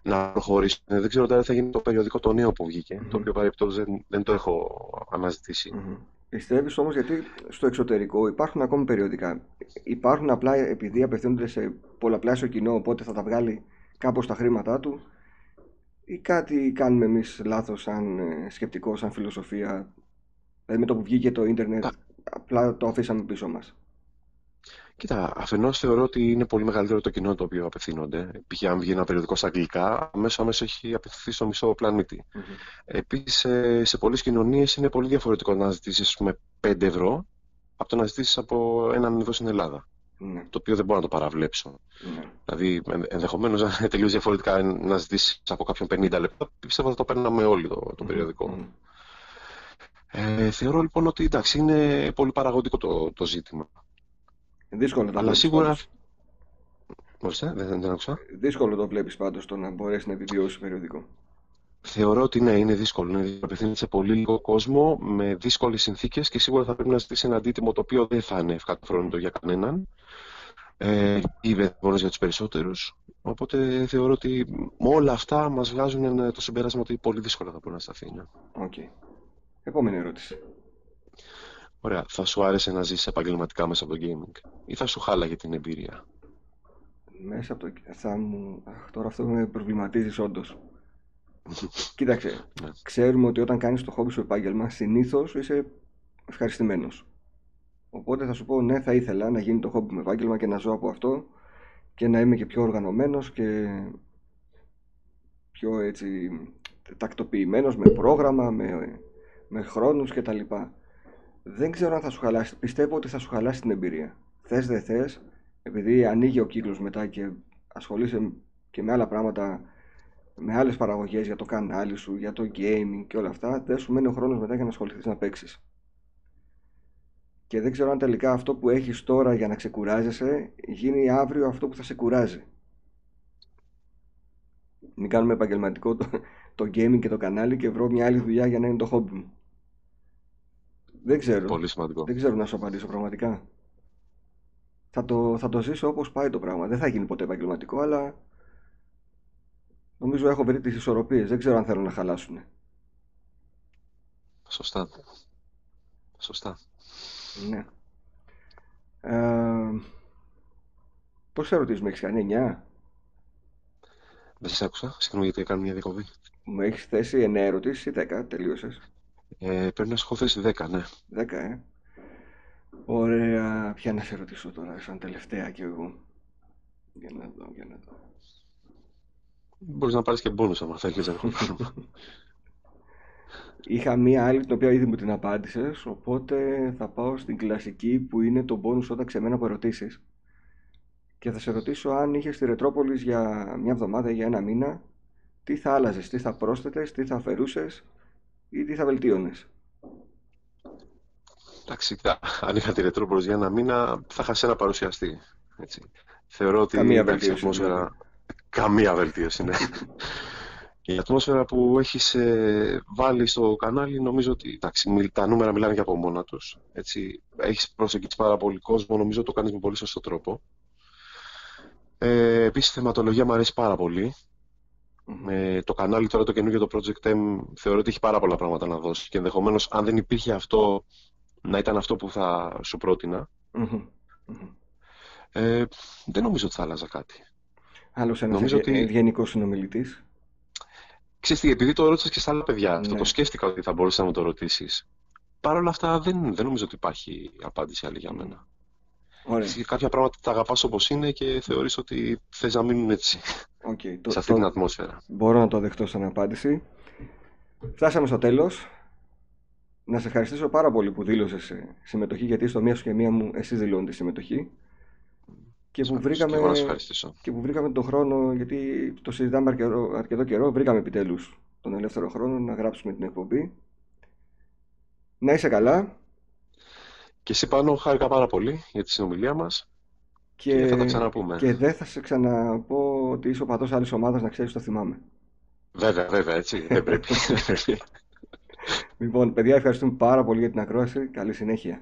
S2: να προχωρήσουν. Ε, δεν ξέρω τώρα θα γίνει το περιοδικό το νέο που βγηκε το οποίο παρεπτώσει δεν, δεν το έχω αναζητήσει. Mm-hmm.
S1: Πιστεύει όμως γιατί στο εξωτερικό υπάρχουν ακόμη περιοδικά. Υπάρχουν απλά επειδή απευθύνονται σε πολλαπλάσιο κοινό, οπότε θα τα βγάλει κάπως τα χρήματά του, ή κάτι κάνουμε εμείς λάθος σαν ε, σκεπτικό, σαν φιλοσοφία. Δηλαδή με το που βγήκε το ίντερνετ, απλά το αφήσαμε πίσω μας.
S2: Κοίτα, αφενός θεωρώ ότι είναι πολύ μεγαλύτερο το κοινό το οποίο απευθύνονται. Π.χ. αν βγει ένα περιοδικός στα αγγλικά, αμέσως αμέσως έχει απευθυνθεί στο μισό πλανήτη. Mm-hmm. Επίσης, σε πολλές κοινωνίες είναι πολύ διαφορετικό να ζητήσεις 5 ευρώ από το να ζητήσεις από έναν εδώ στην Ελλάδα. Mm-hmm. Το οποίο δεν μπορώ να το παραβλέψω. Mm-hmm. Δηλαδή, ενδεχομένως να είναι τελείως διαφορετικά να ζητήσεις από κάποιον 50 λεπτά. Πιστεύω ότι το παίρναμε όλοι το, το περιοδικό. Ε, θεωρώ λοιπόν ότι εντάξει, είναι πολύ παραγωγικό το, το ζήτημα.
S1: Δύσκολο το
S2: Αλλά σίγουρα. Ορίστε, δεν, δεν άκουσα.
S1: Δύσκολο το βλέπεις πάντως το να μπορέσει να επιβιώσει περιοδικό.
S2: Θεωρώ ότι ναι, είναι δύσκολο. Είναι απευθύνεται σε πολύ λίγο κόσμο, με δύσκολες συνθήκες και σίγουρα θα πρέπει να ζητήσει ένα αντίτιμο το οποίο δεν θα είναι ευκατοφρόνητο για κανέναν. Ε, ή μόνο για τους περισσότερους. Οπότε θεωρώ ότι όλα αυτά μας βγάζουν το συμπέρασμα ότι πολύ δύσκολα θα μπορεί να σταθεί. Ναι.
S1: Okay. Επόμενη ερώτηση.
S2: Ωραία. Θα σου άρεσε να ζήσεις επαγγελματικά μέσα από το gaming ή θα σου χάλαγε την εμπειρία;
S1: Μέσα από το... Θα μου... Αχ, τώρα αυτό με προβληματίζεις όντως. Κοίταξε, ναι. ξέρουμε ότι όταν κάνεις το χόμπι σου επάγγελμα, συνήθως είσαι ευχαριστημένος. Οπότε θα σου πω ναι, θα ήθελα να γίνει το χόμπι μου επάγγελμα και να ζω από αυτό και να είμαι και πιο οργανωμένος και πιο έτσι τακτοποιημένος με πρόγραμμα, με, με χρόνους κτλ δεν ξέρω αν θα σου χαλάσει. Πιστεύω ότι θα σου χαλάσει την εμπειρία. Θες δεν θες, επειδή ανοίγει ο κύκλος μετά και ασχολείσαι και με άλλα πράγματα, με άλλες παραγωγές για το κανάλι σου, για το gaming και όλα αυτά, δεν σου μένει ο χρόνος μετά για να ασχοληθείς να παίξεις. Και δεν ξέρω αν τελικά αυτό που έχεις τώρα για να ξεκουράζεσαι γίνει αύριο αυτό που θα σε κουράζει. Μην κάνουμε επαγγελματικό το, το gaming και το κανάλι και βρω μια άλλη δουλειά για να είναι το χόμπι μου. Δεν ξέρω.
S2: Πολύ σημαντικό.
S1: Δεν ξέρω να σου απαντήσω πραγματικά. Θα το, θα το ζήσω όπως πάει το πράγμα. Δεν θα γίνει ποτέ επαγγελματικό, αλλά νομίζω έχω βρει τις ισορροπίες. Δεν ξέρω αν θέλω να χαλάσουν.
S2: Σωστά. Σωστά.
S1: Ναι. Ε, πώς ερωτήσεις με έχεις κάνει, 9?
S2: Δεν σε άκουσα. Συγγνώμη γιατί έκανα μια διακοπή.
S1: Μου έχεις θέσει 9 ερωτήσεις ή 10, τελείωσες.
S2: Ε, πρέπει να σου έχω θέσει 10, ναι.
S1: 10, ε. Ωραία. Ποια να σε ρωτήσω τώρα, σαν τελευταία κι εγώ. Για να δω, για να δω.
S2: Μπορείς να πάρεις και μπόνους άμα θέλεις, δεν
S1: Είχα μία άλλη την οποία ήδη μου την απάντησες, οπότε θα πάω στην κλασική που είναι το μπόνους όταν ξεμένα από ερωτήσεις. Και θα σε ρωτήσω αν είχες τη Ρετρόπολης για μια εβδομάδα ή για ένα μήνα, τι θα άλλαζες, τι θα πρόσθετες, τι θα αφαιρούσες ή τι θα βελτίωνες;
S2: Εντάξει, αν είχα τη Ρετρόπολης για ένα μήνα, θα είχα ένα παρουσιαστή. Έτσι. Θεωρώ ότι
S1: Καμία βελτίωση.
S2: Ναι. Καμία βελτίωση, ναι. Η ατμόσφαιρα που έχει ε, βάλει στο κανάλι νομίζω ότι εντάξει, τα νούμερα μιλάνε για από μόνα τους. Έχεις προσεγγίσει πάρα πολύ κόσμο, νομίζω το κάνεις με πολύ σωστό τρόπο. Ε, Επίσης, η θεματολογία μου αρέσει πάρα πολύ. Με το κανάλι τώρα το καινούργιο το Project M θεωρώ ότι έχει πάρα πολλά πράγματα να δώσει και ενδεχομένως αν δεν υπήρχε αυτό να ήταν αυτό που θα σου προτεινα Ε, δεν νομίζω ότι θα άλλαζα κάτι.
S1: Άλλος ένας ότι... ευγενικός συνομιλητής;
S2: Ξέρεις τι, επειδή το ρώτησες και στα άλλα παιδιά, ναι. αυτό το σκέφτηκα ότι θα μπορούσε να μου το ρωτήσεις. Παρ' όλα αυτά δεν, δεν νομίζω ότι υπάρχει απάντηση άλλη για μένα. Ωραία. κάποια πράγματα τα αγαπάς όπως είναι και θεωρείς ότι θες να μείνουν έτσι.
S1: Okay,
S2: σε αυτή την ατμόσφαιρα.
S1: Μπορώ να το δεχτώ σαν απάντηση. Φτάσαμε στο τέλος. Να σε ευχαριστήσω πάρα πολύ που δήλωσες συμμετοχή, γιατί στο μία σου και μία μου εσύ δηλώνει τη συμμετοχή. Και που, βρήκαμε, και που βρήκαμε τον χρόνο, γιατί το συζητάμε αρκετό, αρκετό καιρό, βρήκαμε επιτέλους τον ελεύθερο χρόνο να γράψουμε την εκπομπή. Να είσαι καλά.
S2: Και εσύ πάνω χάρηκα πάρα πολύ για τη συνομιλία μας και, και θα τα ξαναπούμε.
S1: Και δεν θα σε ξαναπώ ότι είσαι ο πατός άλλης ομάδας να ξέρεις το θυμάμαι.
S2: Βέβαια, βέβαια, έτσι, δεν πρέπει.
S1: λοιπόν, παιδιά, ευχαριστούμε πάρα πολύ για την ακρόαση. Καλή συνέχεια.